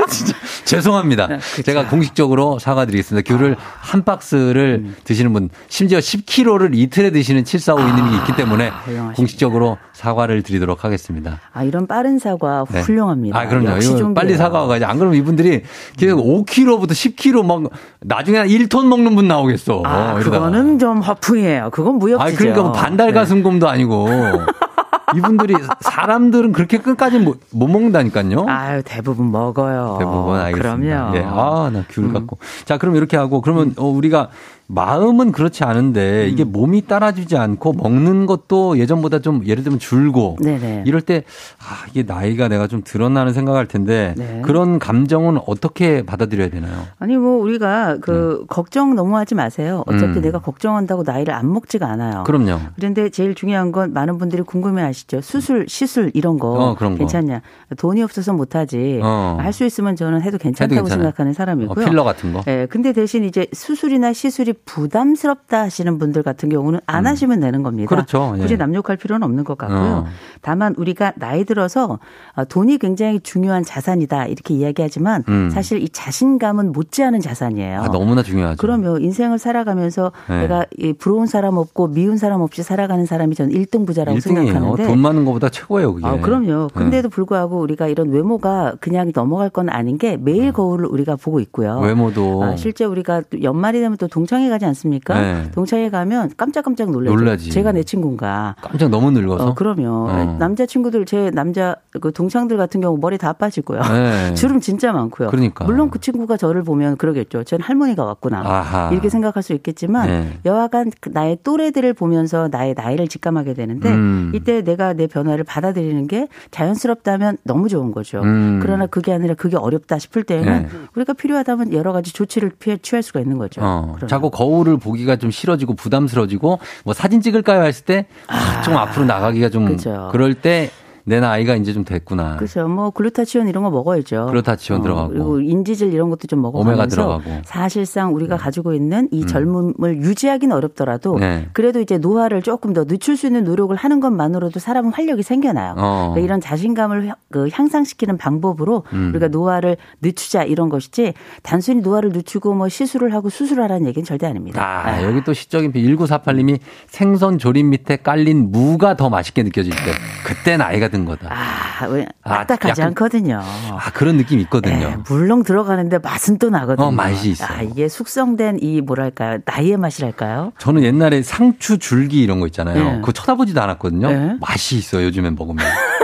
진짜 죄송합니다. 네, 제가 공식적으로 사과드리겠습니다. 귤을 아. 한 박스를 음. 드시는 분, 심지어 10kg를 이틀에 드시는 7452님이 아. 있기 때문에 훌륭하십니다. 공식적으로 사과를 드리도록 하겠습니다. 아, 이런 빠른 사과 네. 훌륭합니다. 아, 그럼요. 이거 빨리 사과가 안 그러면 이분들이 계속 5kg부터 10kg 막 나중에 한 1톤 먹는 분 나오겠어. 아, 그거는 좀 허풍이에요. 그건 무협지죠. 아, 그러니까 뭐 반달 가슴곰도 네. 아니고. 이분들이 사람들은 그렇게 끝까지 못, 못 먹는다니까요. 아유 대부분 먹어요. 대부분 알겠습니다. 그럼요. 예. 아나 귤 음. 갖고. 자 그럼 이렇게 하고 그러면 음. 어, 우리가 마음은 그렇지 않은데 이게 음. 몸이 따라주지 않고 먹는 것도 예전보다 좀 예를 들면 줄고 네네. 이럴 때 아, 이게 나이가 내가 좀 드러나는 생각할 텐데 네. 그런 감정은 어떻게 받아들여야 되나요? 아니 뭐 우리가 그 음. 걱정 너무 하지 마세요. 어차피 음. 내가 걱정한다고 나이를 안 먹지가 않아요. 그럼요. 그런데 제일 중요한 건 많은 분들이 궁금해 하시 죠. 수술, 시술 이런 거 어, 그런 괜찮냐? 거. 돈이 없어서 못 하지. 어. 할수 있으면 저는 해도 괜찮다고 해도 생각하는 사람이고요. 어, 필러 같은 거. 예. 근데 대신 이제 수술이나 시술이 부담스럽다 하시는 분들 같은 경우는 안 음. 하시면 되는 겁니다. 그렇죠. 예. 굳이 남욕할 필요는 없는 것 같고요. 어. 다만 우리가 나이 들어서 어, 돈이 굉장히 중요한 자산이다 이렇게 이야기하지만 음. 사실 이 자신감은 못지않은 자산이에요. 아, 너무나 중요하죠. 그러면 인생을 살아가면서 네. 내가 부러운 사람 없고 미운 사람 없이 살아가는 사람이 저는 1등 부자라고 1등이에요. 생각하는데 돈 많은 것보다 최고예요, 그게. 아, 그럼요. 네. 근데도 네. 불구하고 우리가 이런 외모가 그냥 넘어갈 건 아닌 게 매일 음. 거울을 우리가 보고 있고요. 외모도 아, 실제 우리가 연말이 되면 또 동창회 가지 않습니까? 네. 동창회 가면 깜짝깜짝 놀라죠. 놀라지. 제가 내 친구인가. 깜짝 너무 늙어서. 어, 그럼요. 어. 남자 친구들 제 남자 그 동창들 같은 경우 머리 다 빠지고요. 네. 주름 진짜 많고요. 그러니까. 물론 그 친구가 저를 보면 그러겠죠. 전 할머니가 왔구나. 아하. 이렇게 생각할 수 있겠지만 네. 여하간 그 나의 또래들을 보면서 나의 나이를 직감하게 되는데 음. 이때 내가 내 변화를 받아들이는 게 자연스럽다면 너무 좋은 거죠. 음. 그러나 그게 아니라 그게 어렵다 싶을 때에는 네. 우리가 필요하다면 여러 가지 조치를 피해 취할 수가 있는 거죠. 어. 자꾸 거울을 보기가 좀 싫어지고 부담스러워지고 뭐 사진 찍을까요 했을 때좀 아. 앞으로 나가기가 좀 그렇죠. 그럴 때 내 나이가 이제 좀 됐구나. 그렇죠. 뭐 글루타치온 이런 거 먹어야죠. 글루타치온 어, 들어가고 그리고 인지질 이런 것도 좀 먹어가면서 오메가 들어가고. 사실상 우리가 네. 가지고 있는 이 음. 젊음을 유지하기는 어렵더라도 네. 그래도 이제 노화를 조금 더 늦출 수 있는 노력을 하는 것만으로도 사람은 활력이 생겨나요. 어. 그러니까 이런 자신감을 그 향상시키는 방법으로 음. 우리가 노화를 늦추자 이런 것이지 단순히 노화를 늦추고 뭐 시술을 하고 수술하라는 얘기는 절대 아닙니다. 아, 아. 여기 또 시적인 1948님이 생선 조림 밑에 깔린 무가 더 맛있게 느껴질 때 그때 나이가 든 거다. 아, 왜 딱딱하지 아, 않거든요. 아, 그런 느낌이 있거든요. 네, 물렁 들어가는데 맛은 또 나거든요. 어, 맛이 있어. 아, 이게 숙성된 이 뭐랄까요? 나이의 맛이랄까요? 저는 옛날에 상추 줄기 이런 거 있잖아요. 네. 그거 쳐다보지도 않았거든요. 네. 맛이 있어요, 요즘엔 먹으면.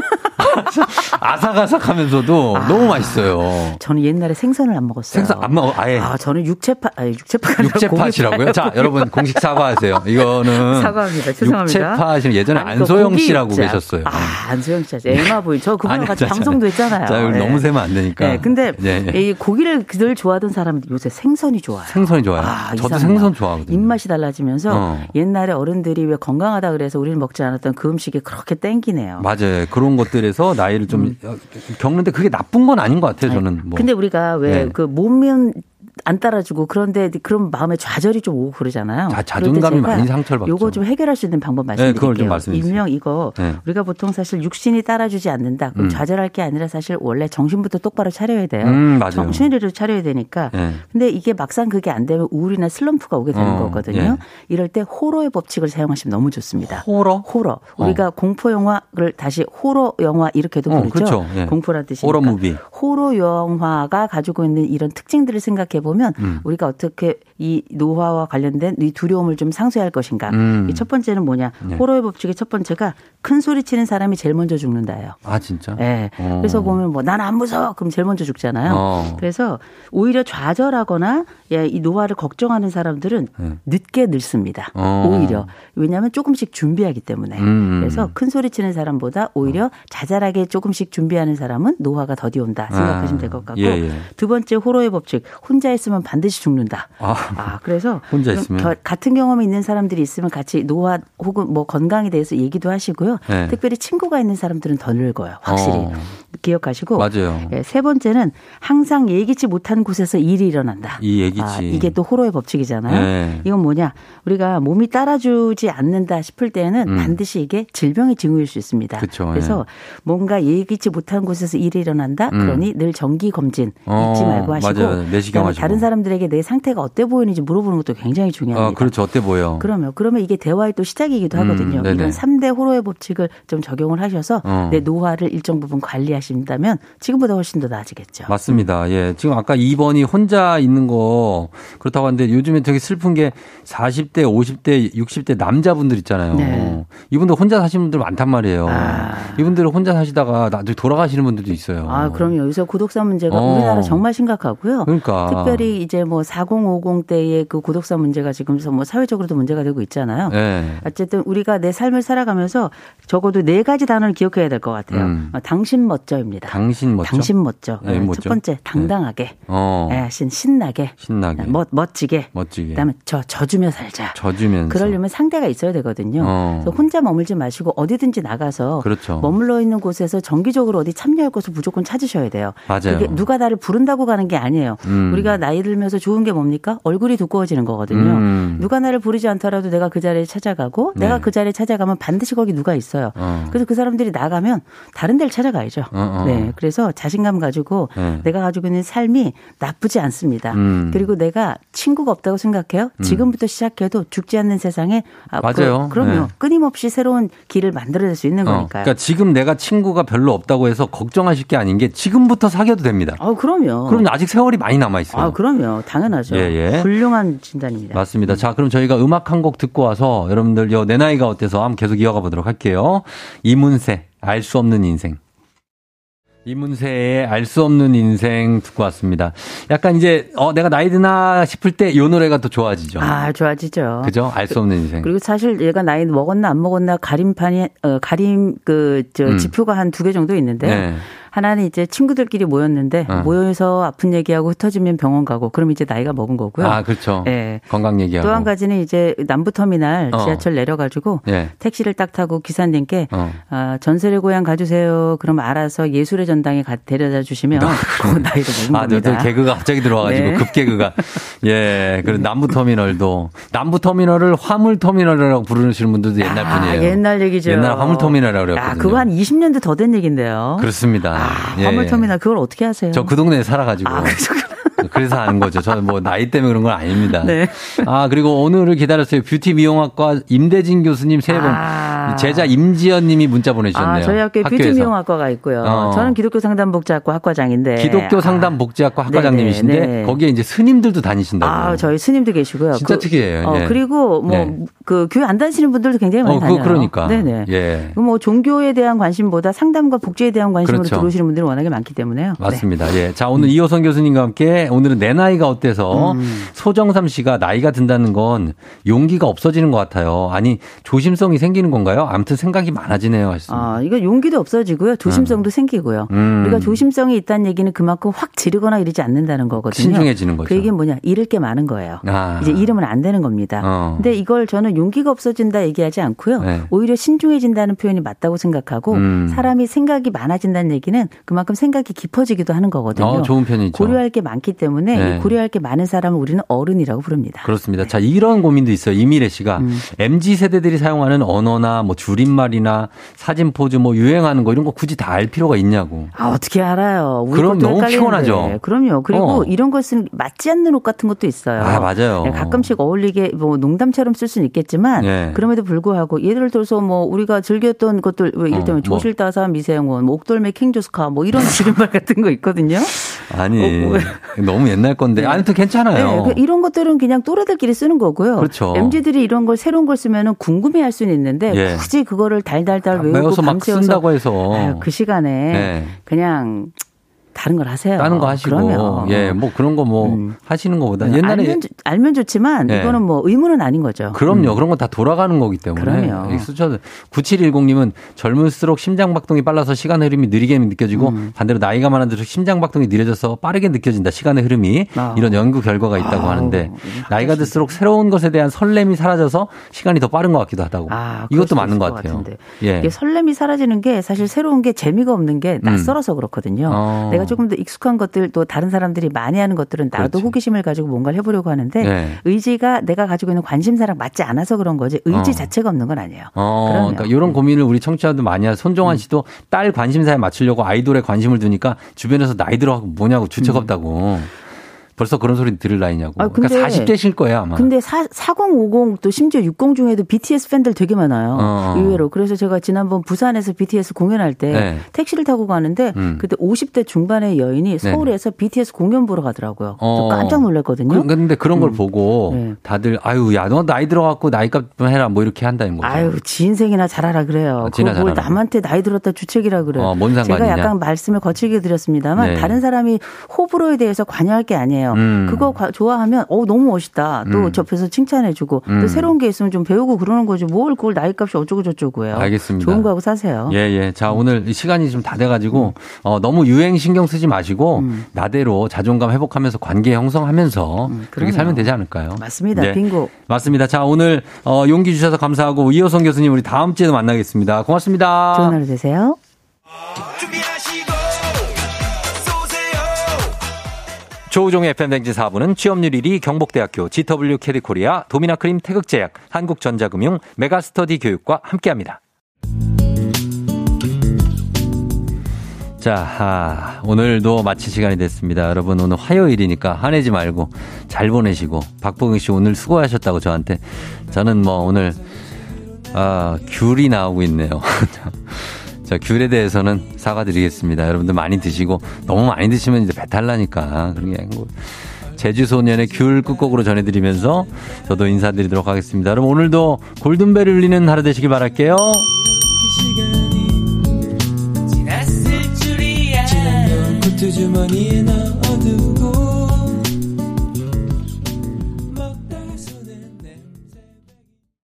아삭아삭하면서도 아, 너무 맛있어요. 저는 옛날에 생선을 안 먹었어요. 생선 안 먹어. 아예. 아 저는 육체파 아니 육체파 육체파시라고요? 자 여러분 공식 사과하세요. 이거는 사과합니다. 죄송합니다. 육체파시는 예전에 아니, 안소영 씨라고 계셨어요. 아 안소영 씨, 에마 부인 저 그분과 같이 자, 방송도 했잖아요. 자 네. 너무 세면 안 되니까. 네, 근데 네, 네. 이 고기를 그들 좋아하던 사람들 요새 생선이 좋아요. 생선이 좋아요. 아, 저도 이상해요. 생선 좋아하거든요. 입맛이 달라지면서 어. 옛날에 어른들이 왜 건강하다 그래서 우리는 먹지 않았던 그 음식이 그렇게 땡기네요. 맞아요. 그런 것들에서 나이를 좀 음. 겪는데 그게 나쁜 건 아닌 것 같아요. 저는. 뭐. 근데 우리가 왜그 네. 몸면 안 따라주고 그런데 그런 마음에 좌절이 좀 오고 그러잖아요. 자, 자존감이 많이 상처를 받죠. 요거 좀 해결할 수 있는 방법 말씀드릴게요. 네, 그걸 좀 말씀해 주세요. 일명 이거 네. 우리가 보통 사실 육신이 따라주지 않는다. 그럼 음. 좌절할 게 아니라 사실 원래 정신부터 똑바로 차려야 돼요. 음, 맞아요. 정신을 차려야 되니까. 네. 근데 이게 막상 그게 안 되면 우울이나 슬럼프가 오게 되는 어, 거거든요. 예. 이럴 때 호러의 법칙을 사용하시면 너무 좋습니다. 호러? 호러. 우리가 어. 공포 영화를 다시 호러 영화 이렇게도 어, 부르죠. 그렇죠. 예. 공포라 뜻이니까. 호러 무비. 호러 영화가 가지고 있는 이런 특징들을 생각해 보면 음. 우리가 어떻게 이 노화와 관련된 이 두려움을 좀 상쇄할 것인가. 음. 이첫 번째는 뭐냐. 네. 호러의 법칙의 첫 번째가 큰 소리 치는 사람이 제일 먼저 죽는다예요. 아 진짜? 네. 어. 그래서 보면 뭐 난 안 무서워. 그럼 제일 먼저 죽잖아요. 어. 그래서 오히려 좌절하거나 예, 이 노화를 걱정하는 사람들은 네. 늦게 늙습니다. 어. 오히려 왜냐하면 조금씩 준비하기 때문에. 음. 그래서 큰 소리 치는 사람보다 오히려 어. 자잘하게 조금씩 준비하는 사람은 노화가 더디 온다 생각하시면 될 것 같고 예, 예. 두 번째 호러의 법칙 혼자 있으면 반드시 죽는다. 아, 아 그래서 혼자 있으면 같은 경험이 있는 사람들이 있으면 같이 노화 혹은 뭐 건강에 대해서 얘기도 하시고요. 네. 특별히 친구가 있는 사람들은 더 늙어요. 확실히 어. 기억하시고. 맞아요. 예, 세 번째는 항상 예기치 못한 곳에서 일이 일어난다. 이 예기치. 아, 이게 또 호로의 법칙이잖아요. 네. 이건 뭐냐? 우리가 몸이 따라주지 않는다 싶을 때는 음. 반드시 이게 질병의 징후일 수 있습니다. 그쵸, 그래서 예. 뭔가 예기치 못한 곳에서 일이 일어난다. 음. 그러니 늘 정기 검진 어, 잊지 말고 하시고. 맞아요. 다른 사람들에게 내 상태가 어때 보이는지 물어보는 것도 굉장히 중요합니다. 아, 그렇죠. 어때 보여? 그러면 그러면 이게 대화의 또 시작이기도 음, 하거든요. 음, 이런 3대 호로의 법칙을 좀 적용을 하셔서 어. 내 노화를 일정 부분 관리하신다면 지금보다 훨씬 더 나아지겠죠. 맞습니다. 예. 지금 아까 2번이 혼자 있는 거 그렇다고 하는데 요즘에 되게 슬픈 게 40대, 50대, 60대 남자분들 있잖아요. 네. 이분들 혼자 사시는 분들 많단 말이에요. 아. 이분들은 혼자 사시다가 나중에 돌아가시는 분들도 있어요. 아, 그럼요. 여기서 고독사 문제가 어. 우리나라 정말 심각하고요. 그러니까. 특별히 이제 뭐 4050 대의 그 고독사 문제가 지금 뭐 사회적으로도 문제가 되고 있잖아요. 네. 어쨌든 우리가 내 삶을 살아가면서 적어도 네 가지 단어를 기억해야 될 것 같아요. 음. 어, 당신 멋져입니다. 당신 멋져. 당신 멋져. 네, 네, 첫 번째 당당하게. 네. 어. 네, 신나게. 신나게. 멋 멋지게. 멋지게. 그다음에 저 져주며 살자. 져주면서. 그러려면 상대가 있어야 되거든요. 어. 그래서 혼자 머물지 마시고 어디든지 나가서 그렇죠. 머물러 있는 곳에서 정기적으로 어디 참여할 곳을 무조건 찾으셔야 돼요. 맞아요. 누가 나를 부른다고 가는 게 아니에요. 음. 우리가 나이 들면서 좋은 게 뭡니까? 얼굴이 두꺼워지는 거거든요. 음. 누가 나를 부르지 않더라도 내가 그 자리에 찾아가고 네. 내가 그 자리에 찾아가면 반드시 거기 누가 있어요. 어. 그래서 그 사람들이 나가면 다른 데를 찾아가야죠. 어, 어. 네. 그래서 자신감 가지고 네. 내가 가지고 있는 삶이 나쁘지 않습니다. 음. 그리고 내가 친구가 없다고 생각해요. 음. 지금부터 시작해도 죽지 않는 세상에 아, 맞아요. 그, 럼요 네. 끊임없이 새로운 길을 만들어낼 수 있는 어. 거니까요. 그러니까 지금 내가 친구가 별로 없다고 해서 걱정하실 게 아닌 게 지금부터 사귀어도 됩니다. 아, 그럼요. 그럼 아직 세월이 많이 남아 있어요. 아, 그럼요. 당연하죠. 예, 예. 훌륭한 진단입니다. 맞습니다. 자, 그럼 저희가 음악 한 곡 듣고 와서 여러분들 내 나이가 어때서 한번 계속 이어가 보도록 할게요. 이문세 알 수 없는 인생. 이문세의 알 수 없는 인생 듣고 왔습니다. 약간 이제 어 내가 나이 드나 싶을 때 이 노래가 더 좋아지죠. 아 좋아지죠. 그죠? 알 수 없는 인생. 그리고 사실 얘가 나이 먹었나 안 먹었나 가림판이 어 가림 그저 음. 지표가 한두 개 정도 있는데. 네. 하나는 이제 친구들끼리 모였는데 어. 모여서 아픈 얘기하고 흩어지면 병원 가고 그럼 이제 나이가 먹은 거고요. 아 그렇죠. 네. 건강 얘기하고. 또 한 가지는 이제 남부터미널 어. 지하철 내려가지고 네. 택시를 딱 타고 기사님께 어. 아, 전설의 고향 가주세요. 그럼 알아서 예술의 전당에 가, 데려다 주시면 그 나이도 먹은 아, 겁니다. 아, 개그가 갑자기 들어와가지고 네. 급개그가. 예, 그리고 남부터미널도 남부터미널을 화물터미널이라고 부르시는 분들도 옛날 아, 분이에요. 옛날 얘기죠. 옛날 화물터미널이라고 그랬거든요. 아, 그거 한 20년도 더 된 얘긴데요. 그렇습니다. 아, 예. 화물터미널 그걸 어떻게 아세요? 저 그 동네에 살아가지고. 아, 그래서 아는 거죠. 저는 뭐 나이 때문에 그런 건 아닙니다. 네. 아, 그리고 오늘을 기다렸어요. 뷰티 미용학과 임대진 교수님 세 분. 아. 아. 제자 임지연 님이 문자 보내주셨네요. 아, 저희 학교에 뷰티 미용학과가 있고요. 어. 저는 기독교 상담복지학과 학과장인데. 기독교 상담복지학과 아. 학과장님이신데 네네, 네. 거기에 이제 스님들도 다니신다고. 아, 저희 스님도 계시고요. 진짜 그, 특이해요. 어, 예. 그리고 뭐그 네. 그 교회 안 다니시는 분들도 굉장히 많이 어, 다녀요. 그러니까. 네네. 예. 뭐 종교에 대한 관심보다 상담과 복지에 대한 관심으로 그렇죠. 들어오시는 분들이 워낙에 많기 때문에요. 네. 맞습니다. 네. 예. 자, 오늘 음. 이호선 교수님과 함께 오늘은 내 나이가 어때서 음. 소정삼 씨가 나이가 든다는 건 용기가 없어지는 것 같아요. 아니, 조심성이 생기는 건가요? 아무튼 생각이 많아지네요. 하셨습니다. 아, 이거 용기도 없어지고요. 조심성도 음. 생기고요. 음. 우리가 조심성이 있다는 얘기는 그만큼 확 지르거나 이러지 않는다는 거거든요. 신중해지는 거죠. 그 얘기는 뭐냐? 잃을 게 많은 거예요. 아. 이제 잃으면 안 되는 겁니다. 어. 근데 이걸 저는 용기가 없어진다 얘기하지 않고요. 네. 오히려 신중해진다는 표현이 맞다고 생각하고 음. 사람이 생각이 많아진다는 얘기는 그만큼 생각이 깊어지기도 하는 거거든요. 어, 좋은 편이죠. 고려할 게 많기 때문에 네. 고려할 게 많은 사람을 우리는 어른이라고 부릅니다. 그렇습니다. 네. 자, 이런 고민도 있어요. 이미래 씨가 음. MZ 세대들이 사용하는 언어나 뭐 줄임말이나 사진 포즈 뭐 유행하는 거 이런 거 굳이 다 알 필요가 있냐고. 아, 어떻게 알아요? 그럼 너무 피곤하죠. 그럼요. 그리고 어. 이런 것은 맞지 않는 옷 같은 것도 있어요. 아, 맞아요. 네, 가끔씩 어울리게 뭐 농담처럼 쓸 수는 있겠지만 네. 그럼에도 불구하고 예를 들어서 뭐 우리가 즐겼던 것들 이를테면 어, 뭐. 조실다사 미세영원, 뭐 옥돌매 킹조스카 뭐 이런 줄임말 같은 거 있거든요. 아니 어, 너무 옛날 건데 네. 아무튼 괜찮아요. 네, 그 이런 것들은 그냥 또래들끼리 쓰는 거고요. 그렇죠. MZ들이 이런 걸 새로운 걸 쓰면은 궁금해할 수는 있는데 예. 굳이 그거를 달달달 외우고 외워서 막 쓴다고 해서 아유, 그 시간에 네. 그냥 다른 걸 하세요. 다른 거 하시고. 그러면. 예, 뭐 그런 거뭐 음. 하시는 것보다 옛날에 알면, 알면 좋지만 예. 이거는 뭐 의무는 아닌 거죠. 그럼요. 음. 그런 건다 돌아가는 거기 때문에. 그럼요. 수저 9710님은 젊을수록 심장 박동이 빨라서 시간 흐름이 느리게 느껴지고 음. 반대로 나이가 많아질수록 심장 박동이 느려져서 빠르게 느껴진다. 시간의 흐름이 아. 이런 연구 결과가 있다고 아. 하는데 나이가 들수록 새로운 것에 대한 설렘이 사라져서 시간이 더 빠른 것 같기도 하다고. 아, 이것도 맞는 것 같아요. 같은데. 예. 이게 설렘이 사라지는 게 사실 새로운 게 재미가 없는 게 낯설어서 음. 그렇거든요. 어. 내가 조금 더 익숙한 것들 또 다른 사람들이 많이 하는 것들은 나도 그렇지. 호기심을 가지고 뭔가를 해보려고 하는데 네. 의지가 내가 가지고 있는 관심사랑 맞지 않아서 그런 거지 의지 어. 자체가 없는 건 아니에요. 어, 그러니까 이런 고민을 우리 청취자들 많이 하죠. 손종환 음. 씨도 딸 관심사에 맞추려고 아이돌에 관심을 두니까 주변에서 나이 들어가고 뭐냐고 주책 음. 없다고. 벌써 그런 소리 들을 나이냐고. 아, 그러니까 근데, 그러니까 40대실 거예요, 아마. 근데 4, 4050 또 심지어 60 중에도 BTS 팬들 되게 많아요. 어, 어. 의외로. 그래서 제가 지난번 부산에서 BTS 공연할 때 네. 택시를 타고 가는데 음. 그때 50대 중반의 여인이 네. 서울에서 네. BTS 공연 보러 가더라고요. 어. 깜짝 놀랐거든요. 그, 근데 그런 걸 음. 보고 네. 다들 아유, 야, 너 나이 들어갖고 나이값 좀 해라 뭐 이렇게 한다는 거죠. 아유, 지 인생이나 잘하라 그래요. 아, 그걸 남한테 나이 들었다 주책이라 그래요. 어, 뭔 상관이냐. 제가 약간 말씀을 거칠게 드렸습니다만 네. 다른 사람이 호불호에 대해서 관여할 게 아니에요. 음. 그거 좋아하면 어 너무 멋있다. 또 음. 접해서 칭찬해주고 음. 또 새로운 게 있으면 좀 배우고 그러는 거지. 뭘 그걸 나이값이 어쩌고 저쩌고요. 알겠습니다. 좋은 거 하고 사세요. 예 예. 자 오늘 시간이 좀 다 돼가지고 음. 어, 너무 유행 신경 쓰지 마시고 음. 나대로 자존감 회복하면서 관계 형성하면서 음, 그렇게 살면 되지 않을까요? 맞습니다. 네. 빙고. 맞습니다. 자 오늘 어, 용기 주셔서 감사하고 이호성 교수님 우리 다음 주에도 만나겠습니다. 고맙습니다. 좋은 하루 되세요. 조우종의 FM대행진 4부는 취업률 1위 경북대학교 GW 캐리코리아 도미나크림 태극제약 한국전자금융 메가스터디 교육과 함께합니다. 자, 아, 오늘도 마칠 시간이 됐습니다. 여러분, 오늘 화요일이니까 화내지 말고 잘 보내시고, 박봉희 씨 오늘 수고하셨다고 저한테. 저는 뭐 오늘, 아, 귤이 나오고 있네요. 자, 귤에 대해서는 사과드리겠습니다. 여러분들 많이 드시고 너무 많이 드시면 이제 배탈 나니까 그런 게 아니고 제주소년의 귤 끝곡으로 전해드리면서 저도 인사드리도록 하겠습니다. 여러분 오늘도 골든벨 울리는 하루 되시길 바랄게요. 주머니에 넣